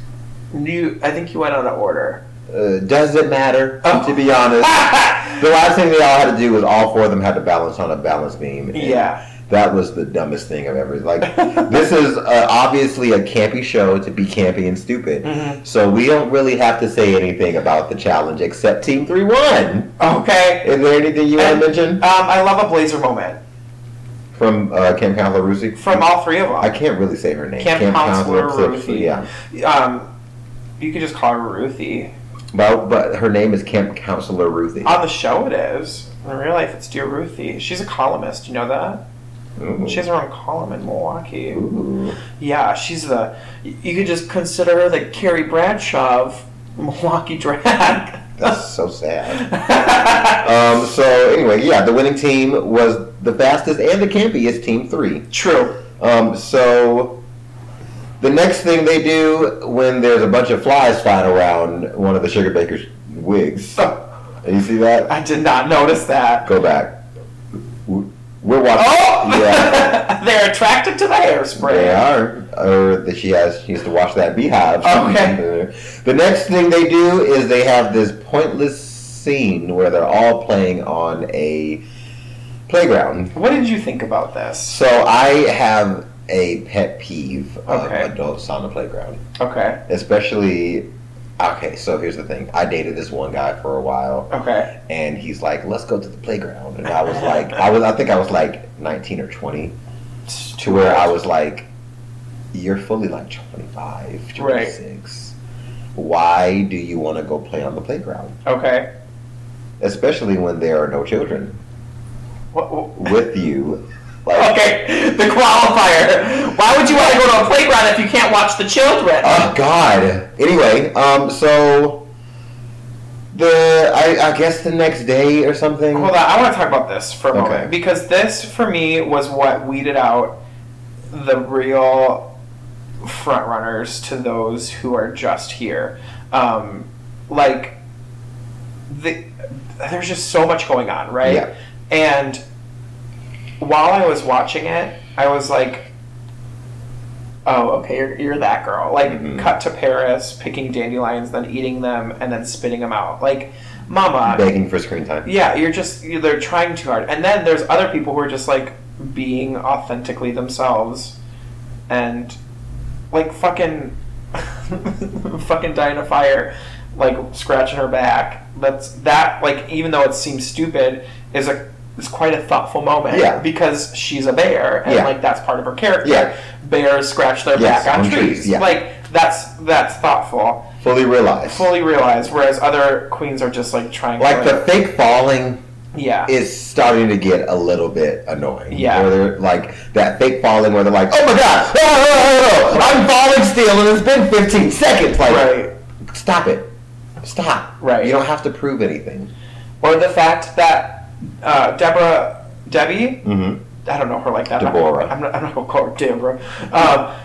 You, I think you went out of order. Uh, does it matter? Oh. To be honest, [LAUGHS] the last thing they all had to do was all four of them had to balance on a balance beam. Yeah. That was the dumbest thing I've ever like. [LAUGHS] this is uh, obviously a campy show to be campy and stupid. Mm-hmm. So we don't really have to say anything about the challenge except Team Three One. Okay. Is there anything you want to mention Um, I love a blazer moment from uh, Camp Counselor Rusi? from all three of them. I can't really say her name. Camp Counselor Clips, Ruthie. Yeah, Um, you could just call her Ruthie. but but her name is Camp Counselor Ruthie. On the show, it is. In real life, it's Dear Ruthie. She's a columnist. You know that? Ooh. She has her own column in Milwaukee. Ooh. Yeah, she's the. You could just consider her the Carrie Bradshaw of [LAUGHS] Milwaukee drag. That's so sad. [LAUGHS] Um, so anyway, yeah, the winning team was the fastest and the campiest team three. True. Um, so the next thing they do when there's a bunch of flies flying around one of the sugar baker's wigs. You see that? I did not notice that. Go back. We're watching. Oh! Yeah, [LAUGHS] They're attracted to the hairspray. they are. Or that she has. She used to wash that beehive. Okay. [LAUGHS] The next thing they do is they have this pointless scene where they're all playing on a playground. What did you think about this? So I have a pet peeve of adults on the playground. Okay. especially okay so here's the thing. I dated this one guy for a while Okay. and he's like let's go to the playground. And i was like i was i think i was like 19 or 20 to where i was like you're fully like 25 26 why do you want to go play on the playground? Okay. especially when there are no children What, what- with you [LAUGHS] Okay, the qualifier. Why would you want to go to a playground if you can't watch the children? Oh God. Anyway, um, so the I, I guess the next day or something. Hold on, I want to talk about this for a Okay. moment because this, for me, was what weeded out the real front runners to those who are just here. Um, like, the, there's just so much going on, right? Yeah. And while I was watching it, I was like, "Oh, okay, you're, you're that girl." Like, Mhm. cut to Paris, picking dandelions, then eating them, and then spitting them out. Like, Mama, begging for screen time. yeah, you're just you- they're trying too hard. And then there's other people who are just like being authentically themselves and like fucking [LAUGHS] fucking dying of fire like scratching her back. That's that like even though it seems stupid is a is quite a thoughtful moment Yeah. because she's a bear and Yeah. like that's part of her character. Yeah. Bears scratch their Yes, back on, on trees. trees, yeah. Like that's that's thoughtful. Fully realized. Fully realized whereas other queens are just like trying like to the fake falling. Yeah. is starting to get a little bit annoying. Yeah. Where they're like that fake falling where they're like, oh my god, oh, oh, oh, oh, I'm falling still and it's been 15 seconds. Like, Right. stop it. Stop. Right. You don't have to prove anything. or the fact that uh, Deborah, Debbie, Mm-hmm. I don't know her like that. Deborah. I'm not, I'm not gonna call her Deborah. Um,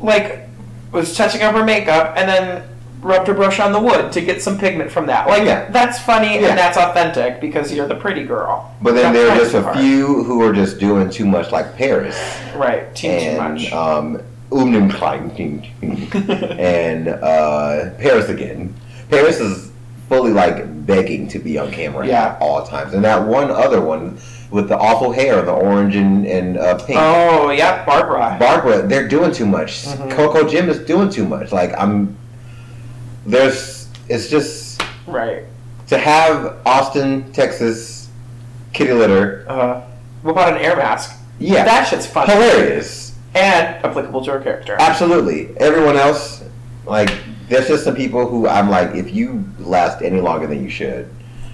like was touching up her makeup and then rubbed her brush on the wood to get some pigment from that. Like Yeah. that's funny Yeah. and that's authentic because you're the pretty girl. But then there are just a few who are just doing too much, like Paris. right, too, too and much. um, [LAUGHS] and uh, Paris again. Paris is fully like begging to be on camera Yeah. at all times, and that one other one with the awful hair, the orange and, and uh, pink. oh yeah, Barbara. Barbara, they're doing too much. Mhm. Coco Jim is doing too much. Like I'm, there's, it's just right. to have Austin, Texas, kitty litter. Uh, what about an air mask? Yeah, That shit's fun. hilarious. and applicable to her character. Absolutely. Everyone else, like, there's just some people who I'm like, if you last any longer than you should,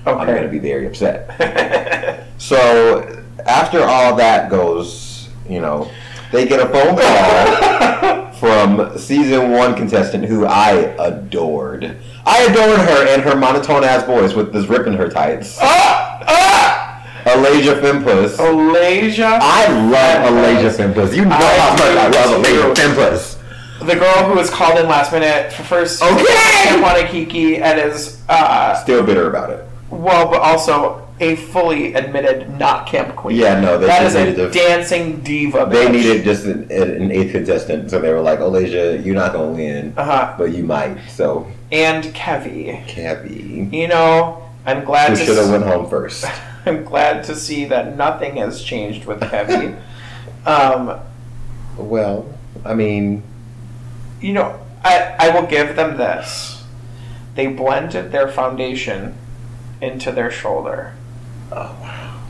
I'm going to be very upset. [LAUGHS] So after all that goes, you know, they get a phone call [LAUGHS] from season one contestant who I adored. I adored her and her monotone ass voice with this ripping her tights. ah! Ah! Alasia Fimpus. Alasia. I love Alasia Fimpus. You know I how much I love Alasia. Fimpus. The girl who was called in last minute for first Okay. Wannakiki and is uh, Still bitter about it. well, but also a fully admitted not camp queen. Yeah, no, they that just is a to- dancing diva. They bitch. needed just an, an eighth contestant, so they were like, "Olasia, you're not gonna win, Uh-huh. but you might." So, and Kevy. Cabby, You know, I'm glad who should have went home first? [LAUGHS] I'm glad to see that nothing has changed with Kevy. [LAUGHS] um, Well, I mean, you know, I, I will give them this. They blended their foundation into their shoulder. oh wow,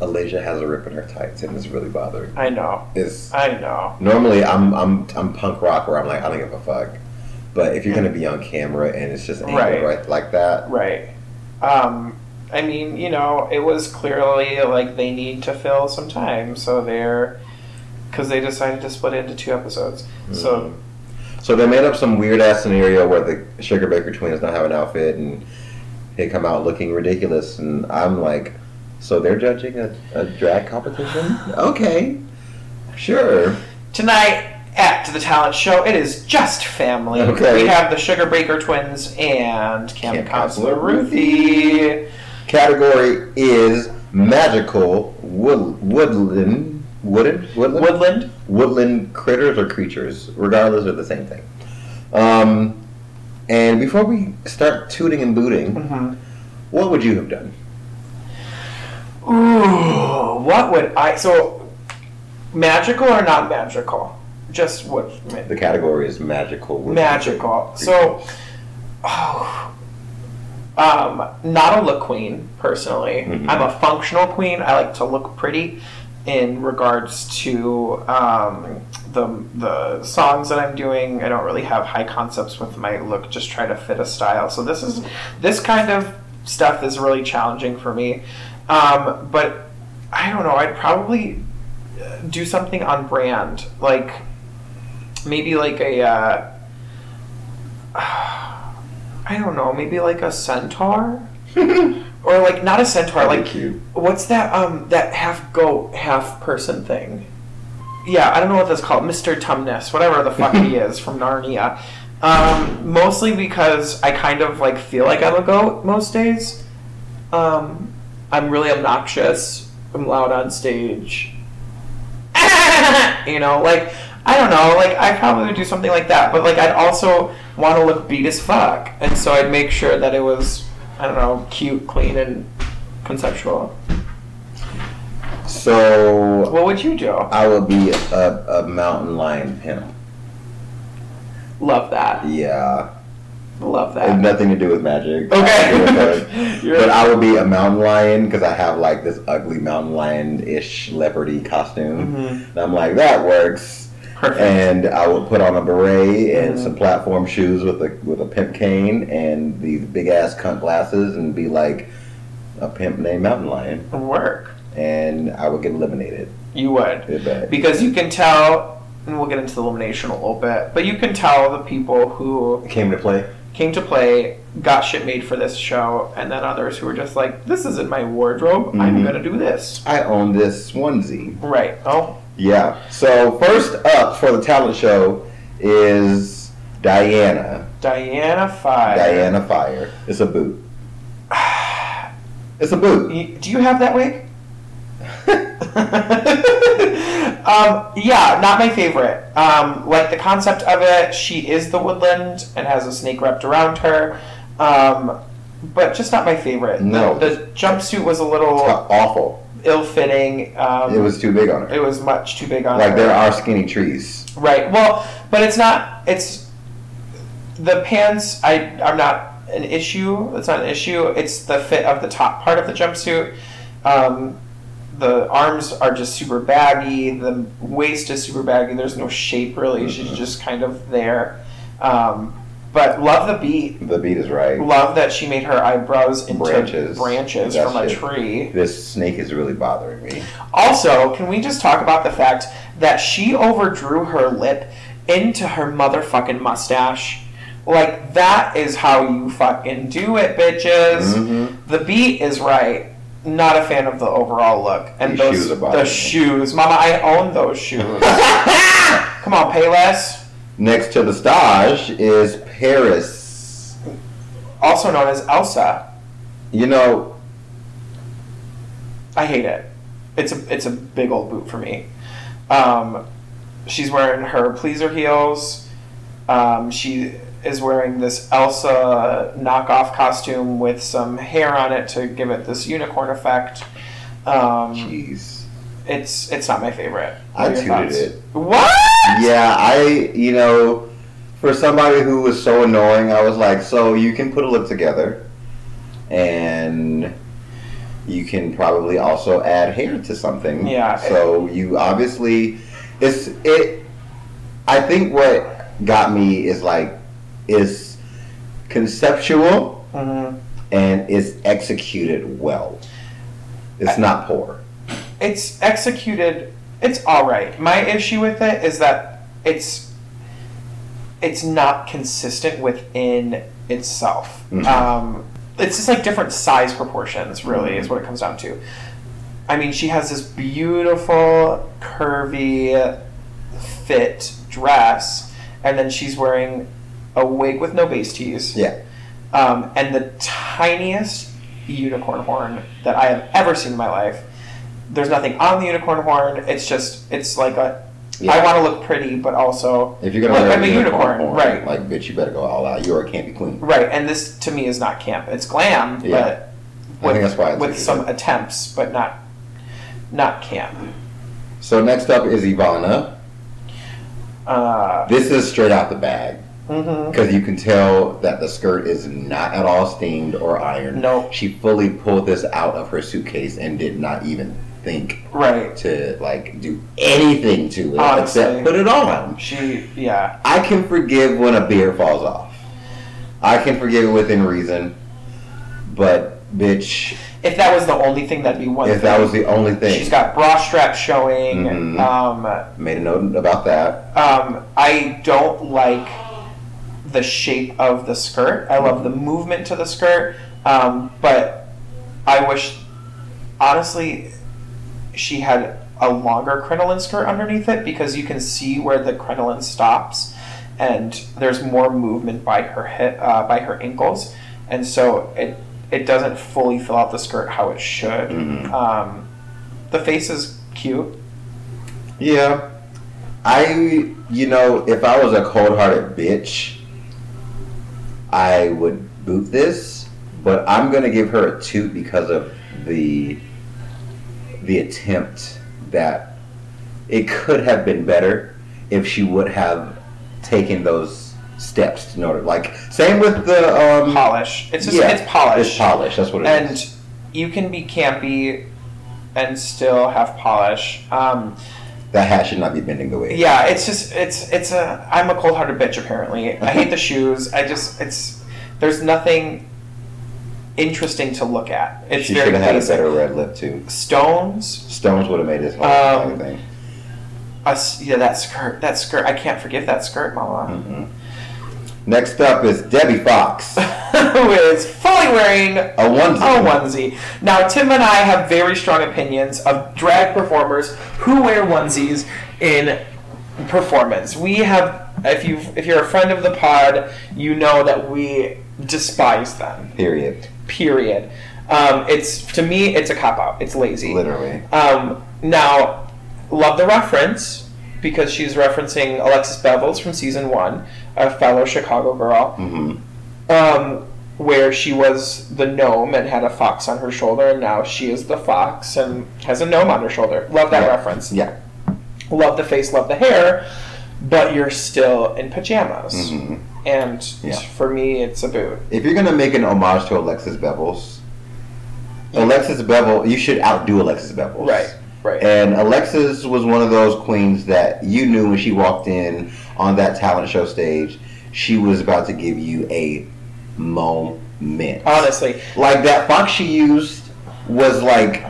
Alasia has a rip in her tights, and it's really bothering. I know. It's I know. normally I'm I'm I'm punk rock where I'm like I don't give a fuck, but if you're gonna be on camera and it's just angled Right. right like that, Right. Um, I mean, you know, it was clearly like they need to fill some time, so they're because they decided to split it into two episodes. So So they made up some weird ass scenario where the Sugar Baker twins don't have an outfit and they come out looking ridiculous, and I'm like, so they're judging a, a drag competition? [LAUGHS] Okay, sure. tonight at the talent show, it is just family. Okay. We have the Sugar Baker twins and Camp, Camp Counselor Counselor Ruthie. Category is magical wood, woodland, wooden, woodland, Woodland. woodland critters or creatures. Regardless, they're the same thing. Um, and before we start tooting and booting, Mhm. what would you have done? Ooh, what would I? So, magical or not magical? Just what? The category is magical. magical. So, oh, um, not a look queen personally. Mhm. I'm a functional queen. I like to look pretty. In regards to um, the the songs that I'm doing, I don't really have high concepts with my look. Just try to fit a style. So this is this kind of stuff is really challenging for me. Um, but I don't know. I'd probably uh, do something on brand, like maybe like a uh, [SIGHS] I don't know, maybe like a centaur, [LAUGHS] or like not a centaur, like cute. what's that um that half goat, half person thing? Yeah, I don't know what that's called, Mister Tumnus, whatever the fuck he [LAUGHS] is from Narnia. Um, mostly because I kind of like feel like I'm a goat most days. Um, I'm really obnoxious. I'm loud on stage. [LAUGHS] you know, like I don't know, like I probably would do something like that, but like I'd also want to look beat as fuck, and so I'd make sure that it was I don't know, cute, clean, and conceptual. So What would you do? I would be a, a mountain lion pimp. Love that. Yeah, Love it that. nothing to do with magic. Okay. [LAUGHS] [LAUGHS] but I would be a mountain lion because I have like this ugly mountain lion-ish leopardy costume. Mhm. And I'm like, that works. Perfect. And I would put on a beret and Mhm. some platform shoes with a with a pimp cane and these big ass cunt glasses and be like, a pimp named Mountain Lion, Work. and I would get eliminated. You would. Because you can tell, and we'll get into the elimination a little bit, but you can tell the people who Came to play. came to play, got shit made for this show, and then others who were just like, this isn't my wardrobe, I'm Mhm. gonna do this. I own this onesie. Right. Oh, Yeah. So first up for the talent show is Diana. Diana Fire. Diana Fire. It's a boot. It's a boot. Do you have that wig? [LAUGHS] um, yeah, not my favorite. Um, like the concept of it, she is the woodland and has a snake wrapped around her. Um, but just not my favorite. No. The, the jumpsuit was a little Awful. Ill-fitting. Um, It was too big on her. It was much too big on Like her. Like there are skinny trees. Right. Well, but it's not. It's the pants. I are not an issue. It's not an issue. It's the fit of the top part of the jumpsuit. Um, the arms are just super baggy. The waist is super baggy. There's no shape really. She's Mm-hmm. just kind of there. Um, but love the beat. The beat is right. Love that she made her eyebrows into Branches. branches from a shit. tree. This snake is really bothering me. Also, can we just talk about the fact that she overdrew her lip into her motherfucking mustache? Like, that is how you fucking do it, bitches. Mhm. The beat is right. Not a fan of the overall look. And These those shoes are the me. shoes. Mama, I own those shoes. [LAUGHS] Come on, pay less. Next to the stage is Paris. Also known as Elsa. You know, I hate it. It's a it's a big old boot for me. Um, she's wearing her pleaser heels. Um, she is wearing this Elsa knockoff costume with some hair on it to give it this unicorn effect. Um, jeez. it's it's not my favorite. I What are tooted thoughts? it. What? Yeah, I, you know, for somebody who was so annoying, I was like, so you can put a lip together, and you can probably also add hair to something. Yeah. So you obviously, it's it. I think what got me is like, is conceptual Mhm. and it's executed well. It's not poor. It's executed. It's all right. My issue with it is that it's it's not consistent within itself. Mhm. Um, it's just like different size proportions. Really, is what it comes down to. I mean, she has this beautiful curvy fit dress, and then she's wearing a wig with no base tees Yeah. um, and the tiniest unicorn horn that I have ever seen in my life. There's nothing on the unicorn horn. It's just it's like a. I want to look pretty, but also If you're gonna look. wear I'm a unicorn, horn, right? Like, bitch, you better go all out. You're a campy queen. Right, and this to me is not camp. It's glam, Yeah. but I with, think that's why with some attempts, but not not camp. So next up is Ivana. Uh, This is straight out the bag because you can tell that the skirt is not at all steamed or ironed. No. She fully pulled this out of her suitcase and did not even think Right. to like do anything to it Honestly. except put it on. She, yeah. I can forgive when a beer falls off. I can forgive it within reason, but bitch, If that was the only thing, that'd be one. if thing. that was the only thing, She's got bra straps showing. Mhm. Um, made a note about that. Um, I don't like the shape of the skirt. I love the movement to the skirt, um, but I wish, honestly, she had a longer crinoline skirt underneath it because you can see where the crinoline stops, and there's more movement by her hip, uh, by her ankles, and so it it doesn't fully fill out the skirt how it should. Mhm. Um, the face is cute. Yeah. I, you know, if I was a cold hearted bitch, I would boot this, but I'm going to give her a two because of the the attempt that it could have been better if she would have taken those steps in order like same with the um Polish. It's just yeah, it's polish. it's polish that's what it is. and you can be campy and still have polish. Um, that hat should not be bending the way yeah, it's just it's it's a I'm a cold hearted bitch apparently. I hate the [LAUGHS] shoes. I just it's there's nothing interesting to look at. It's She very should have had a basic. better red lip too. Stones, Stones would have made this whole Um, thing. us, yeah, that skirt, that skirt. I can't forgive that skirt, Mama. Mm-hmm. Next up is Debbie Fox, [LAUGHS] Who is fully wearing a onesie. a onesie. Now, Tim and I have very strong opinions of drag performers who wear onesies in performance. We have, if you if you're a friend of the pod, you know that we despise them. Period. Period. Um, it's to me, it's a cop out. It's lazy. Literally. Um, now, love the reference because she's referencing Alexis Bevels from season one, a fellow Chicago girl, hmm um, where she was the gnome and had a fox on her shoulder, and now she is the fox and has a gnome on her shoulder. Love that Yeah. reference. Yeah. Love the face, love the hair, but you're still in pajamas. hmm And Yeah. for me, it's a boot. If you're gonna make an homage to Alexis Bevels, Alexis Bevel, you should outdo Alexis Bevels. Right, right. And Alexis was one of those queens that you knew when she walked in on that talent show stage, she was about to give you a moment. Honestly, Like that fox she used was like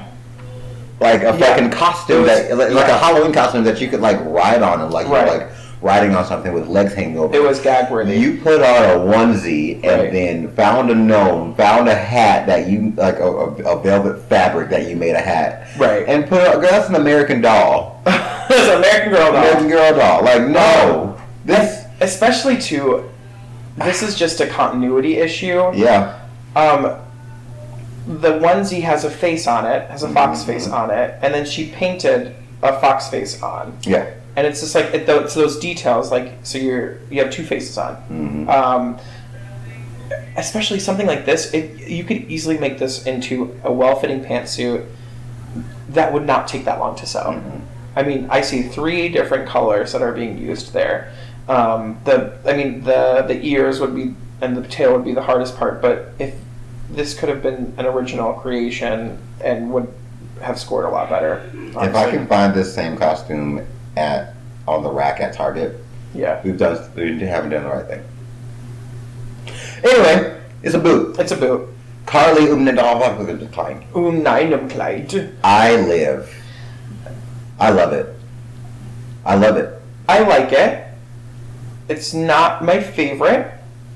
like a Yeah. fucking costume was- that like, yeah. a Halloween costume that you could like ride on and like Right. like riding on something with legs hanging over. it was gag worthy. You put on a onesie and Right. then found a gnome, found a hat that you like a, a, a velvet fabric that you made a hat, Right. And put girl, that's an American doll, [LAUGHS] it's an American Girl doll. American Girl doll. Like no, this especially to this is just a continuity issue. yeah, Um, the onesie has a face on it, has a fox Mhm. face on it, and then she painted a fox face on, yeah. And it's just like it, it's those details. Like so, you're you have two faces on. hmm Um, especially something like this, it, you could easily make this into a well-fitting pantsuit that would not take that long to sew. Mhm. I mean, I see three different colors that are being used there. Um, the, I mean, the the ears would be and the tail would be the hardest part. But if this could have been an original creation and would have scored a lot better. If I honestly. can find this same costume at on the rack at Target, yeah, we've done we haven't done the right thing. Anyway, it's a boot. it's a boot. Carly Umnadal decline. Uninem Kleid. I live. I love it. I love it. I like it. It's not my favorite,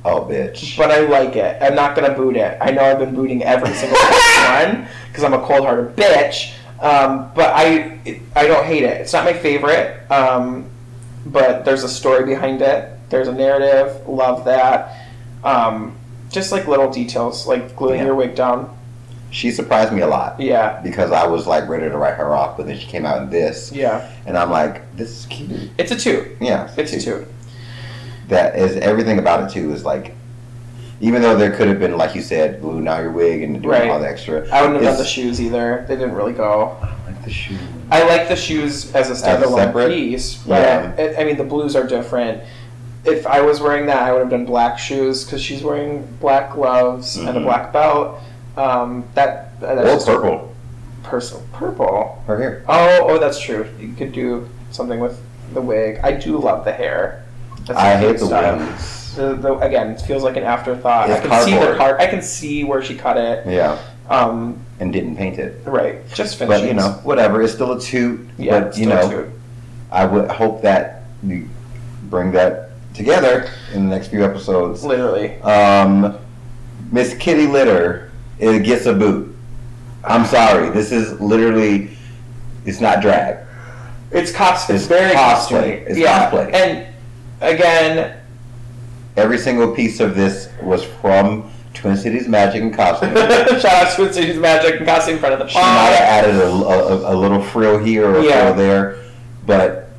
Oh, bitch. but I like it. I'm not gonna boot it. I know I've been booting every single [LAUGHS] one because I'm a cold-hearted bitch. Um, but I, it, I don't hate it. It's not my favorite. Um, but there's a story behind it. There's a narrative. Love that. Um, just like little details, like gluing Yeah. your wig down. She surprised me a lot Yeah, because I was like ready to write her off, but then she came out in this, yeah. and I'm like, this is cute. It's a two. Yeah, It's a two. That is everything about it too. Is like, even though there could have been, like you said, gluing out your wig and doing Right. all the extra. I wouldn't have done the shoes either. They didn't really go. I like the shoes. I like the shoes as a standalone separate? piece. Yeah. But I, I mean, the blues are different. If I was wearing that, I would have done black shoes because she's wearing black gloves and a Mhm. black belt. Um, that that's Or just purple. Personal purple. Her hair. Oh, oh, that's true. You could do something with the wig. I do love the hair. That's a I cute hate the style. wings. The, the, again, it feels like an afterthought. I It's can see the cardboard. card. I can see where she cut it. Yeah, Um, and didn't paint it. right. Just finish But you know, whatever. It's still a toot. Yeah. but you still know, toot. I would hope that you bring that together in the next few episodes. literally. Um, Miss Kitty Litter it gets a boot. I'm sorry. This is literally. It's not drag. It's. It's It's very cosplay. cosplay. It's yeah. cosplay. And again, Every single piece of this was from Twin Cities Magic and Costume. [LAUGHS] shout out to Twin Cities Magic and costume in front of the She might have added a, a, a little frill here or a Yeah. frill there, but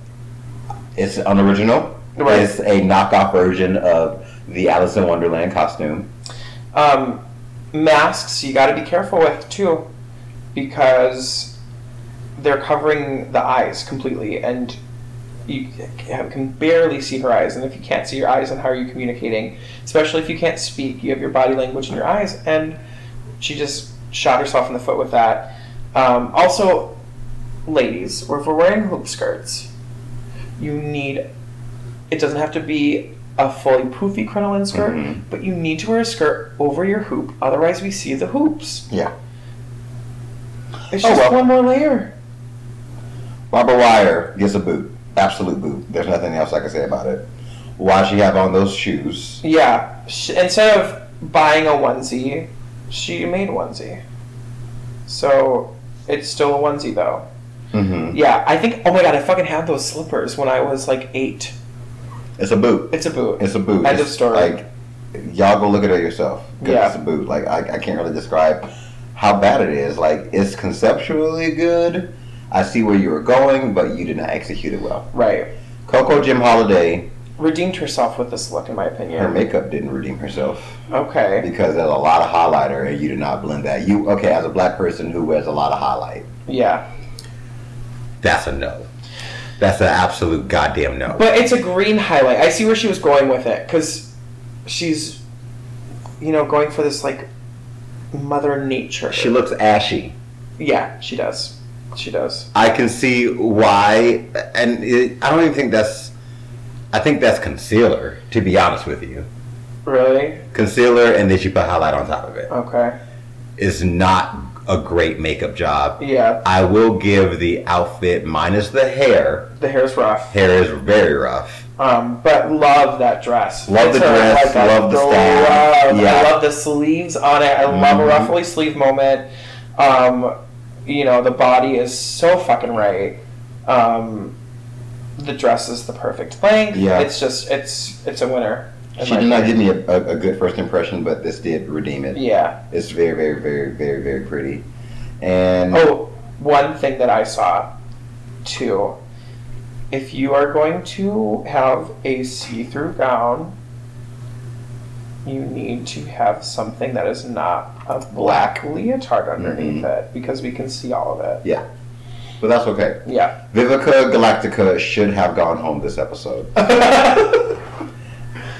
it's unoriginal. Right. It's a knockoff version of the Alice in Wonderland costume. Um, masks you got to be careful with too, because they're covering the eyes completely, and you can barely see her eyes. And if you can't see your eyes, then how are you communicating? Especially if you can't speak, you have your body language in your eyes, and she just shot herself in the foot with that. Um, also, ladies, if we're wearing hoop skirts, you need. It doesn't have to be a fully poofy crinoline skirt, Mhm. but you need to wear a skirt over your hoop, otherwise we see the hoops. Yeah. It's Oh, just well. one more layer. Barbara Wire gets a boot. Absolute boot. There's nothing else I can say about it. Why she have on those shoes? Yeah. Sh instead of buying a onesie, she made onesie. So it's still a onesie though. Mm-hmm. Yeah, I think. Oh my god, I fucking had those slippers when I was like eight. It's a boot. It's a boot. It's a boot. End of It's story. Like, y'all go look at it yourself. Yeah. It's a boot. Like, I, I can't really describe how bad it is. Like, it's conceptually good. I see where you were going, but you did not execute it well. Right. Coco Jim Holiday, Redeemed herself with this look, in my opinion. her makeup didn't redeem herself Okay. because there's a lot of highlighter and you did not blend that. You okay as a black person who wears a lot of highlight? Yeah. That's a no. That's an absolute goddamn no. But it's a green highlight. I see where she was going with it because she's, you know, going for this like Mother Nature. She looks ashy. Yeah, she does. She does. I can see why, and it, I don't even think that's. I think that's concealer. To be honest with you, Really? concealer, and then she put highlight on top of it. Okay. Is not a great makeup job. Yeah. I will give the outfit minus the hair. The hair's rough. Hair is very rough. Um, but love that dress. Love the dress, a love the style. Yeah. I love the sleeves on it. I love a Mhm. ruffly sleeve moment. Um, you know, the body is so fucking right. Um, the dress is the perfect length. Yeah. It's just it's it's a winner. She did not give me a, a, a good first impression, but this did redeem it. Yeah. It's very, very, very, very, very pretty. And Oh, one thing that I saw too. If you are going to have a see-through gown, you need to have something that is not a black leotard mm-hmm. underneath it because we can see all of it. Yeah. But that's okay. Yeah. Vivica Galactica should have gone home this episode. [LAUGHS]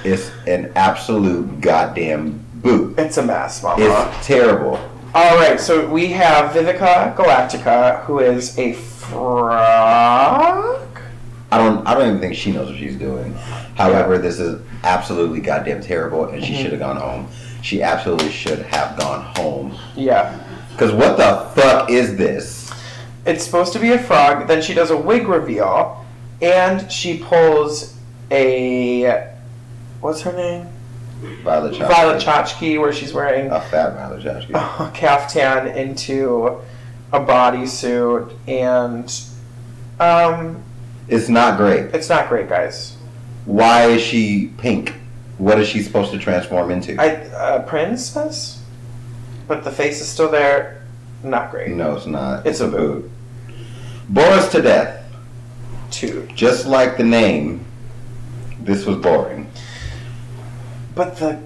It's an absolute goddamn boot. it's a mess, mama. It's terrible. All right, so we have Vivica Galactica, who is a frog. I don't. I don't even think she knows what she's doing. However, this is absolutely goddamn terrible, and she Mhm. should have gone home. She absolutely should have gone home. Yeah. Cause what the fuck is this? It's supposed to be a frog. Then she does a wig reveal, and she pulls a what's her name? Violet Chachki. Violet Chachki, where she's wearing A fat Violet Chachki. [LAUGHS] a caftan into a bodysuit, and um, It's not great. it's not great, guys. Why is she pink? What is she supposed to transform into? I uh, princess, but the face is still there. Not great. no, it's not. It's a boot. Boris to death. Two, Just like the name, this was boring. but the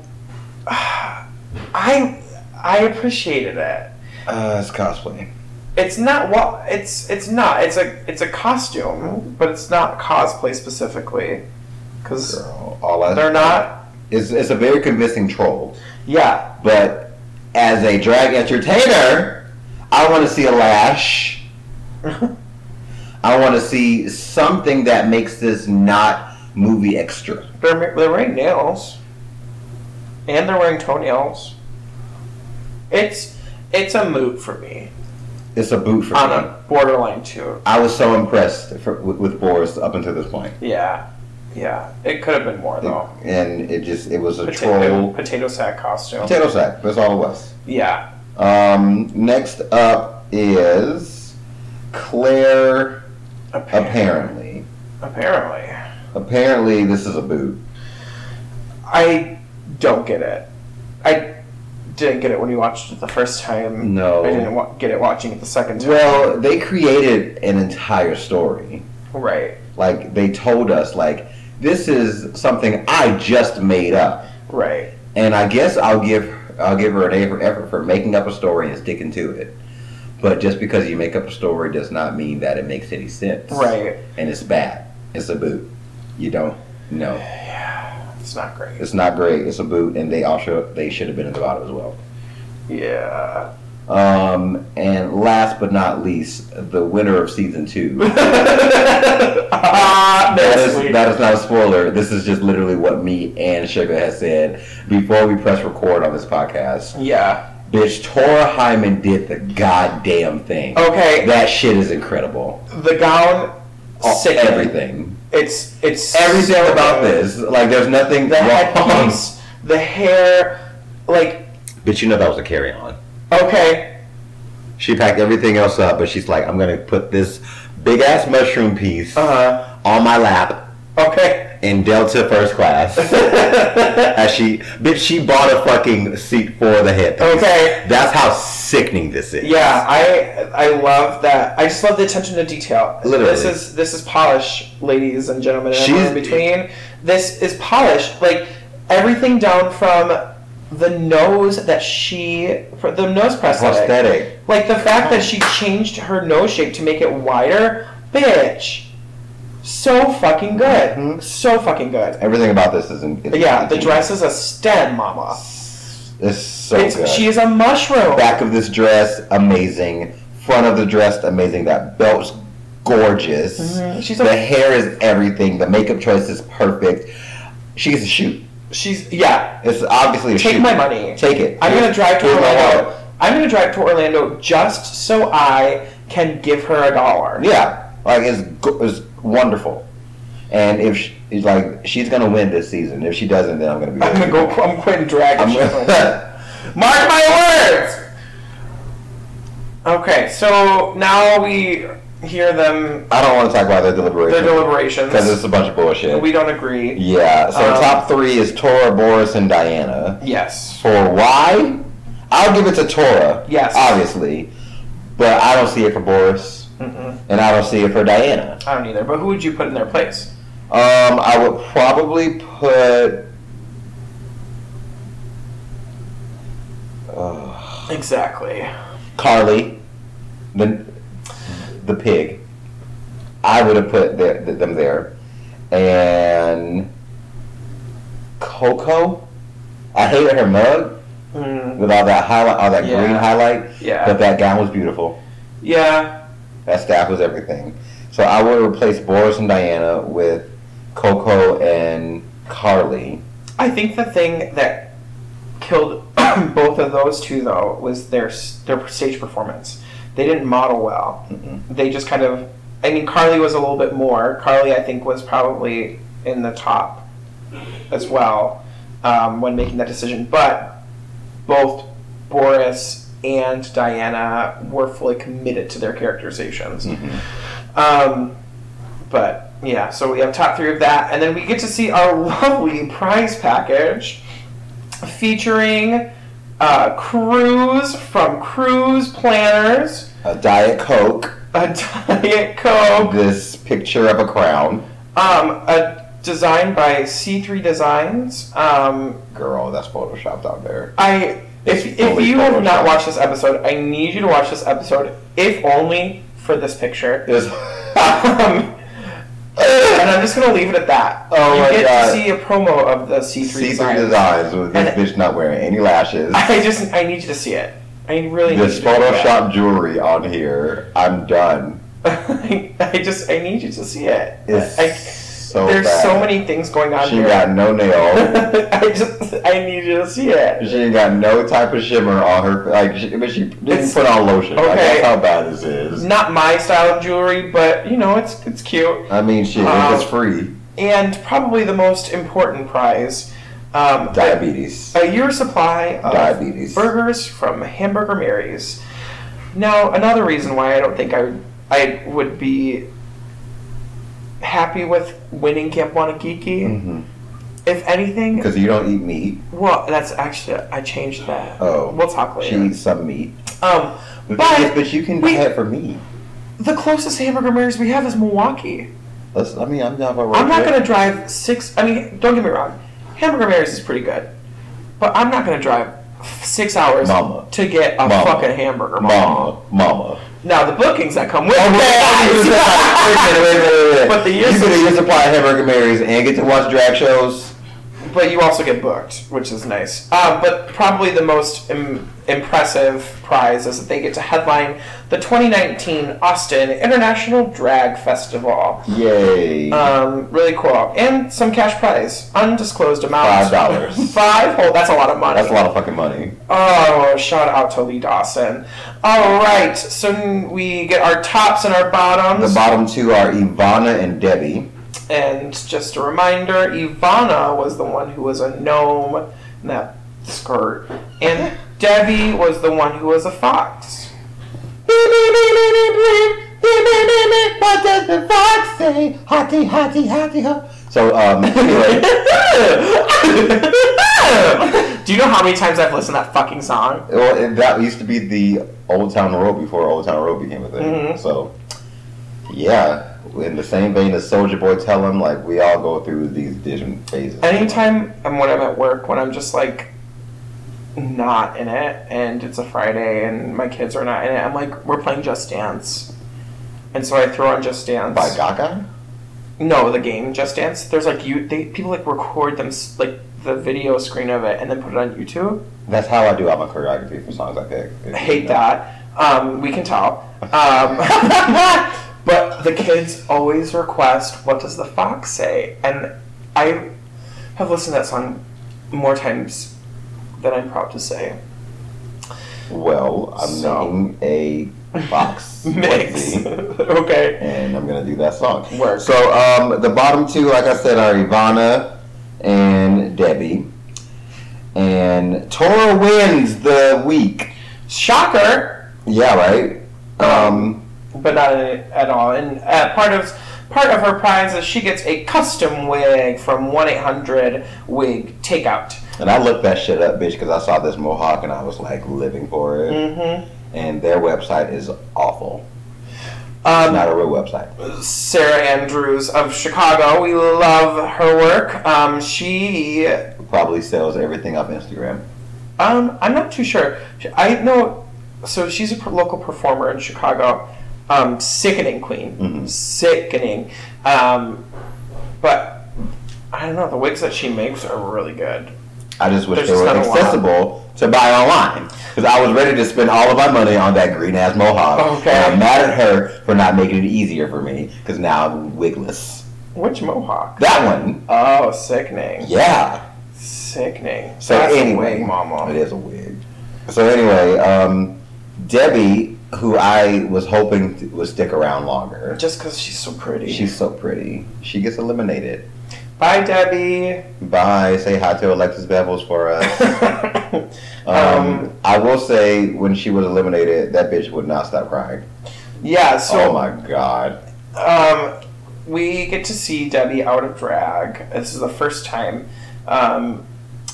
[SIGHS] I I appreciated it. Uh, it's cosplay. It's not well. It's it's not. It's a it's a costume, but it's not cosplay specifically, because all I, they're not. It's, it's a very convincing troll. Yeah, But as a drag entertainer, I want to see a lash. [LAUGHS] I want to see something that makes this not movie extra. they're they're wearing nails, and they're wearing toenails. It's it's a moot for me It's a boot for on me. On a borderline two. I was so impressed for, with, with Boris up until this point. Yeah, yeah. It could have been more though. And it just, it was a Potato, troll. potato sack costume. Potato sack. That's all it was. Yeah. Um, next up is Claire. Apparently, Apparently. apparently this is a boot. I don't get it. I didn't get it when you watched it the first time. No. I didn't wa- get it watching it the second time. Well, they created an entire story. right, Like they told us, like this is something I just made up, right, and I guess I'll give I'll give her an A for effort for making up a story and sticking to it. But just because you make up a story does not mean that it makes any sense. right. And it's bad. It's a boot. You don't know. Yeah, it's not great. It's not great. It's a boot, and they also they should have been in the bottom as well. Yeah. Um, and last but not least, the winner of season two. [LAUGHS] Ah, that's is that is not a spoiler. This is just literally what me and Sugar has said before we press record on this podcast. yeah. Bitch, Tora Hyman did the goddamn thing. Okay. That shit is incredible. The gown, All- everything. It's it's Everything so about good. this. Like, there's nothing The wrong. headpiece, the hair, like Bitch, you know that was a carry on. Okay, She packed everything else up, but she's like, I'm gonna put this big ass mushroom piece uh on my lap okay. in Delta first class. [LAUGHS] As she, bitch, she bought a fucking seat for the headpiece. Okay. That's how sickening this is. Yeah, I I love that. I just love the attention to detail. Literally. this is this is polish, ladies and gentlemen. She's- in between. This is polish. Like everything down from the nose that she, for the nose prosthetic. Prosthetic. Like the fact that she changed her nose shape to make it wider, bitch. So fucking good. Mhm. So fucking good. Everything about this is. In, is Yeah, the dress is a stem, mama. It's so It's, good. she is a mushroom. Back of this dress, amazing. Front of the dress, amazing. That belt's gorgeous. Mhm. She's a- the hair is everything. The makeup choice is perfect. She gets a shoot. She's yeah. It's obviously a Take shoot. my money. Take it. I'm gonna drive to Here's my Orlando. wallet. I'm gonna drive to Orlando just so I can give her a dollar. Yeah, like it's go- it's wonderful. And if she, it's like she's gonna win this season, if she doesn't, then I'm gonna be. I'm gonna go. I'm quitting drag. I'm if she doesn't. gonna, [LAUGHS] Mark my words. Okay, so now we hear them I don't want to talk about their deliberations. their deliberations. because it's a bunch of bullshit. we don't agree. yeah. So Um, top three is Tora, Boris, and Diana. Yes. For why? I'll give it to Tora. Yes. Obviously, but I don't see it for Boris, Mm-mm. and I don't see it for Diana. I don't either. But who would you put in their place? Um, I would probably put. Uh, Exactly. Carly, the the pig. I would have put the, the, them there, and Coco. I hated her mug Mm, with all that highlight, all that Yeah. green highlight. yeah. But that gown was beautiful. yeah. That staff was everything. So I would replace Boris and Diana with Coco and Carly. I think the thing that killed [CLEARS THROAT] both of those two though was their their stage performance. They didn't model well. Mm-mm. They just kind of. I mean, Carly was a little bit more. Carly, I think, was probably in the top as well um, when making that decision. But both Boris and Diana were fully committed to their characterizations. Um, but yeah, so we have top three of that, and then we get to see our [LAUGHS] lovely prize package featuring uh, Cruise from Cruise Planners, A Diet Coke, a [LAUGHS] Diet Coke, this picture of a crown. um, a design by C3 Designs. Um, Girl, that's photoshopped out there. I if It's if you have not watched this episode, I need you to watch this episode, if only for this picture. It's Um, and I'm just gonna leave it at that. Oh you my get God. to see a promo of the C3 C3 design. designs with this And- bitch not wearing any lashes. [LAUGHS] I just I need you to see it. I really This need you to see. Photoshop jewelry on here, I'm done. I, [LAUGHS] I just I need you to see it. It's I, so there's bad. so many things going on here. She here. got no nail. [LAUGHS] I just I need you to see it. she ain't got no type of shimmer on her. Like, she, but she didn't It's- put on lotion. Like, okay. that's how bad this is. Not my style of jewelry, but you know it's it's cute. I mean, shit, Um, it's free, And probably the most important prize, um, diabetes. a year supply of Diabetes. burgers from Hamburger Mary's. Now, another reason why I don't think I I would be happy with winning Camp Wannakiki, Mm-hmm. if anything, Because you don't eat meat. well, that's actually I changed that. Oh. we'll talk later. She eats some meat. Um, But, but but you can we- buy it for me. the closest Hamburger Mary's we have is Milwaukee. Let's, I mean, I'm for I'm not gonna drive six. I mean, don't get me wrong, Hamburger Mary's is pretty good, but I'm not gonna drive six hours Mama. to get a Mama. fucking hamburger. Mama. Mama, mama. Now the bookings that come with it. wait a minute, wait a minute, wait a minute. But the year you could have supply hamburger Marys and get to watch drag shows. But you also get booked, which is nice. Uh, but probably the most Im- impressive prize is that they get to headline the 2019 Austin International Drag Festival. Yay. Um, really cool, and some cash prize, undisclosed amount. Five dollars. [LAUGHS] Five? Oh, that's a lot of money. That's a lot of fucking money. Oh, shout out to Lee Dawson. All right, so we get our tops and our bottoms. The bottom two are Ivana and Debbie. And just a reminder, Ivana was the one who was a gnome in that skirt, and Debbie was the one who was a fox. What does the fox say? Hotty, hotty, hotty, ho. So, um, [LAUGHS] anyway, Do you know how many times I've listened to that fucking song? well, and that used to be the Old Town Road before Old Town Road became a thing. Mhm. So, yeah, in the same vein as Soldier Boy tell him, like, we all go through these different phases. Anytime I'm when I'm at work, when I'm just like not in it, and it's a Friday, and my kids are not in it, I'm like, we're playing Just Dance, and so I throw on Just Dance. By Gaga? No, the game Just Dance. There's like you, they people like record them like the video screen of it and then put it on YouTube. That's how I do all my choreography for songs I pick. I hate that. Um, we can tell. Um, [LAUGHS] [LAUGHS] but the kids always request, "What does the fox say?" And I have listened to that song more times than I'm proud to say. Well, I'm So. making a fox [LAUGHS] Mix. [LAUGHS] okay. and I'm gonna do that song. Work. So um, the bottom two, like I said, are Ivana and Debbie. And Tora wins the week. Shocker, Yeah, right. Um, but not at all. And uh, part of part of her prize is she gets a custom wig from one eight hundred wig takeout. and I looked that shit up, bitch, because I saw this mohawk and I was like living for it. Mm-hmm. And their website is awful. Um, not a real website. Sarah Andrews of Chicago. We love her work. Um, she, Probably sells everything off Instagram. um, I'm not too sure. I know, so she's a local performer in Chicago. Um, sickening queen, Mhm. sickening. Um, but I don't know. The wigs that she makes are really good. I just wish There's they were not a lot. accessible to buy online. Because I was ready to spend all of my money on that green ass mohawk. Okay. And I'm mad at her for not making it easier for me. Because now I'm wigless. Which mohawk? That one, Oh, sickening, yeah. sickening. So That's anyway, mama. it is a wig. So anyway, um, Debbie, who I was hoping to, would stick around longer, Just because she's so pretty. she's so pretty. She gets eliminated. Bye, Debbie. Bye. Say hi to Alexis Bevels for us. [LAUGHS] Um, Um, I will say, when she was eliminated, that bitch would not stop crying. yeah. So. oh my god. Um, we get to see Debbie out of drag. This is the first time. Um,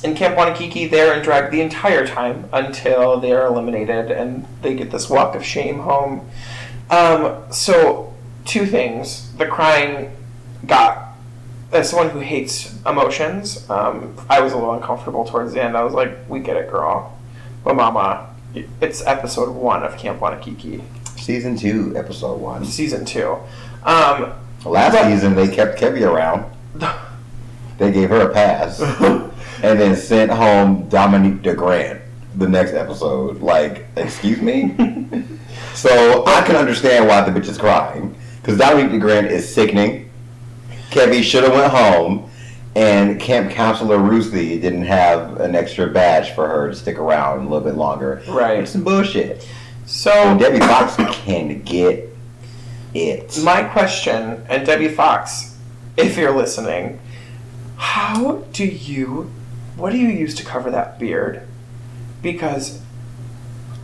in Camp Wannakiki, they're in drag the entire time until they are eliminated and they get this walk of shame home. Um, so, two things. The crying got. As someone who hates emotions, um, I was a little uncomfortable towards the end. I was like, we get it, girl. But, mama, it's episode one of Camp Wannakiki, Season two, episode one. season two. Um, Last But- season, they kept Kevy around. [LAUGHS] They gave her a pass, [LAUGHS] and then sent home Dominique DeGrant the next episode. Like, excuse me. [LAUGHS] so I can understand why the bitch is crying because Dominique DeGrant is sickening. Kevy should have went home, and Camp Counselor Ruthie didn't have an extra badge for her to stick around a little bit longer. Right. It's some bullshit. So And Debbie Fox can get it. my question, and Debbie Fox, if you're listening, how do you, what do you use to cover that beard? Because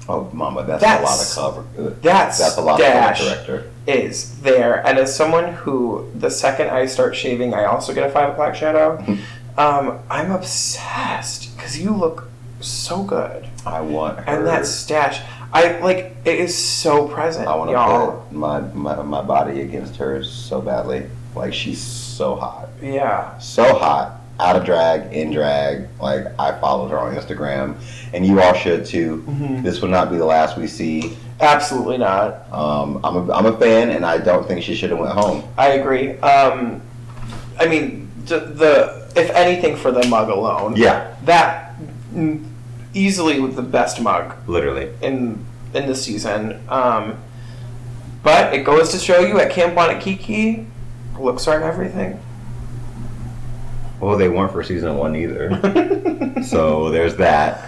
Oh, mama, that's, That's- a lot of cover. that's That's a lot dash. of cover director. is there, and as someone who the second I start shaving, I also get a five o'clock shadow. um, I'm obsessed because you look so good, I want her. and that stash, I like it is so present, I want to put my, my my body against hers so badly. Like she's so hot, Yeah, so hot. Out of drag, in drag. Like I followed her on Instagram, and you all should too. Mhm. This will not be the last we see. absolutely not. Um, I'm a, I'm a fan, and I don't think she should have went home. I agree. Um, I mean, the, the if anything, for the mug alone. Yeah, That mm, easily was the best mug literally. in in the season. Um, but it goes to show you at Camp Wannakiki, looks aren't everything. Well, they weren't for season one either. [LAUGHS] so there's that.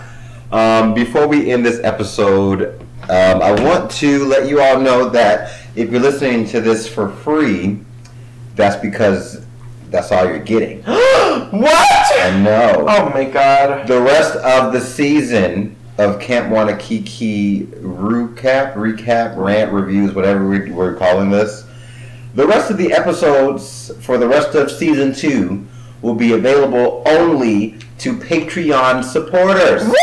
Um, before we end this episode, um, I want to let you all know that if you're listening to this for free, that's because that's all you're getting. [GASPS] what? I know. Oh my god. The rest of the season of Camp Wannakiki recap, recap, rant, reviews, whatever we- we're calling this, the rest of the episodes for the rest of season two will be available only to Patreon supporters. What?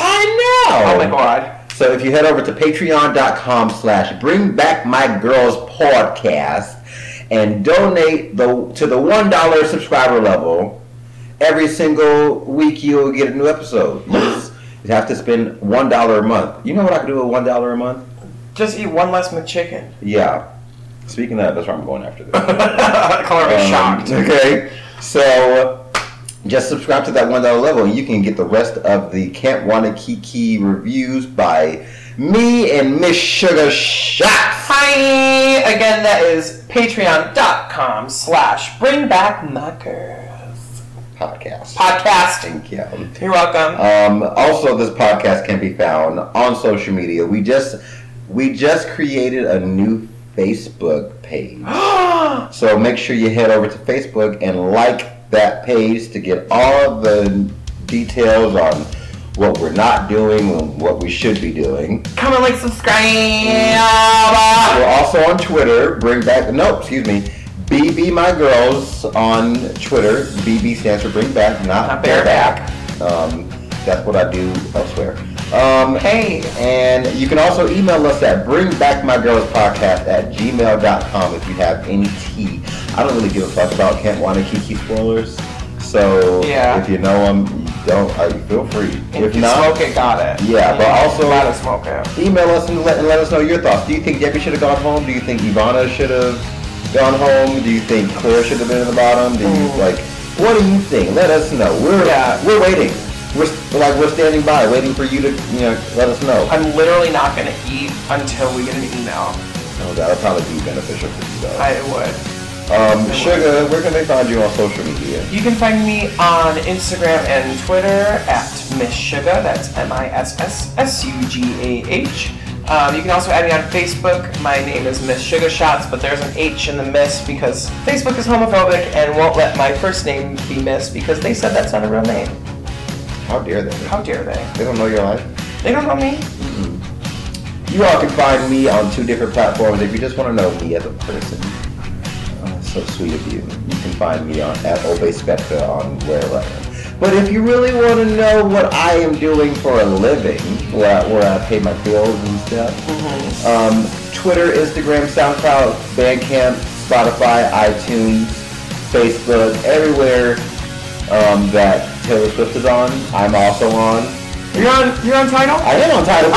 I know. Oh my god. So if you head over to patreon.com slash bring back my girls podcast and donate the to the one dollar subscriber level, every single week you'll get a new episode. You just [GASPS] have to spend one dollar a month. You know what I could do with one dollar a month? Just eat one less McChicken. Yeah. Speaking of that, that's where I'm going after this. [LAUGHS] Color Um, shocked. Okay, so just subscribe to that one dollar level, and you can get the rest of the Camp Wannakiki reviews by me and Miss Sugar Shots Hi! Again, that is patreon.com slash bring back my girls. podcast. Podcast. Thank you. You're welcome. Um, also, this podcast can be found on social media. We just we just created a new Facebook page. [GASPS] So make sure you head over to Facebook and like that page to get all the details on what we're not doing and what we should be doing. Comment, like, subscribe. We're also on Twitter. Bring back no, excuse me. BB my girls on Twitter. BB stands for bring back, not, Not bareback. Um, that's what I do elsewhere. Um, Hey. and you can also email us at bringbackmygirlspodcast at gmail.com if you have any tea. I don't really give a fuck about Camp Wannakiki spoilers. So Yeah. if you know them, don't, uh, feel free. If if you not, smoke it, got it. Yeah, but also- gotta smoke it. email us and let, and let us know your thoughts. Do you think Debbie should have gone home? Do you think Ivana should have gone home? Do you think Claire should have been in the bottom? Do you Mm. like? What do you think? Let us know. We're Yeah. we're waiting. We're like we're standing by, waiting for you to you know let us know. I'm literally not gonna eat until we get an email. Oh, that'll probably be beneficial for you though. I would. Um, Sugar, where can they find you on social media? You can find me on Instagram and Twitter at Miss Sugah. That's M I S S S U G A H. Um, you can also add me on Facebook. My name is Miss Sugar Shots, but there's an H in the Miss because Facebook is homophobic and won't let my first name be Miss because they said that's not a real name. How dare they? How dare they? They don't know your life. They don't know me. You all can find me on two different platforms if you just want to know me as a person. Oh, so sweet of you. You can find me on at Obey Spectra on wherever I am. But if you really want to know what I am doing for a living, where I, where I pay my bills and stuff, um, Twitter, Instagram, SoundCloud, Bandcamp, Spotify, iTunes, Facebook, everywhere um, that Taylor Swift is on, I'm also on. You're on. You're on Tidal. I am on Tidal.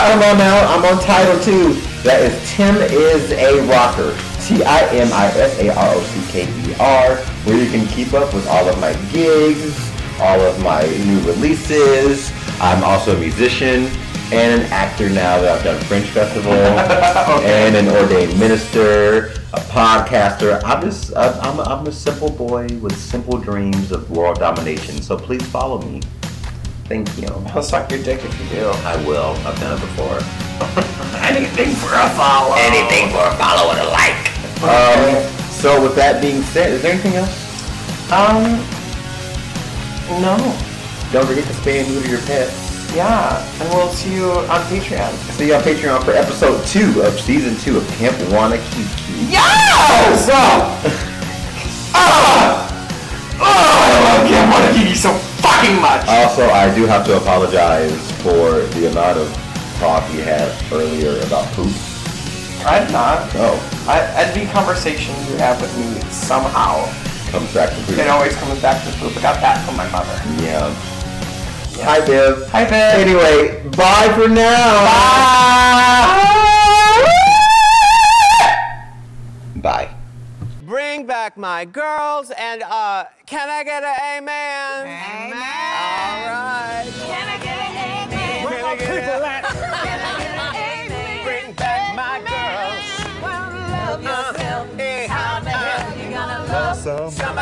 I'm on now. I'm on Tidal too. That is Tim is a rocker. T I M I S A R O C K E R. Where you can keep up with all of my gigs, all of my new releases. I'm also a musician and an actor now that I've done Fringe Festival [LAUGHS] and an ordained minister, a podcaster. I'm just I'm, I'm a simple boy with simple dreams of world domination. So please follow me. Thank you. I'll suck your dick if you do. I will. I've done it before. [LAUGHS] Anything for a follow. Anything for a follow and a like. Um, so with that being said, is there anything else? Um. No. Don't forget to spay and neuter your pets. Yeah, and we'll see you on Patreon. See you on Patreon for episode two of season two of Camp Wannakiki. Yes! [LAUGHS] Ah! Oh, I love Camp Wannakiki so fucking much. Also, I do have to apologize for the amount of talk you had earlier about poop. I'm not. Oh, I, every conversation you have with me somehow, comes back to poop. it always comes back to poop. I got that from my mother. Yeah. Hi, Viv. Hi, Viv. Anyway, bye for now. Bye. Bye. Bring back my my girls, and uh, can I get an amen? Amen. All right. Can I get an amen? Can I get a- [LAUGHS] Can I get an amen? Bring back my girls. Well, love yourself. eh, How the hell you gonna love Some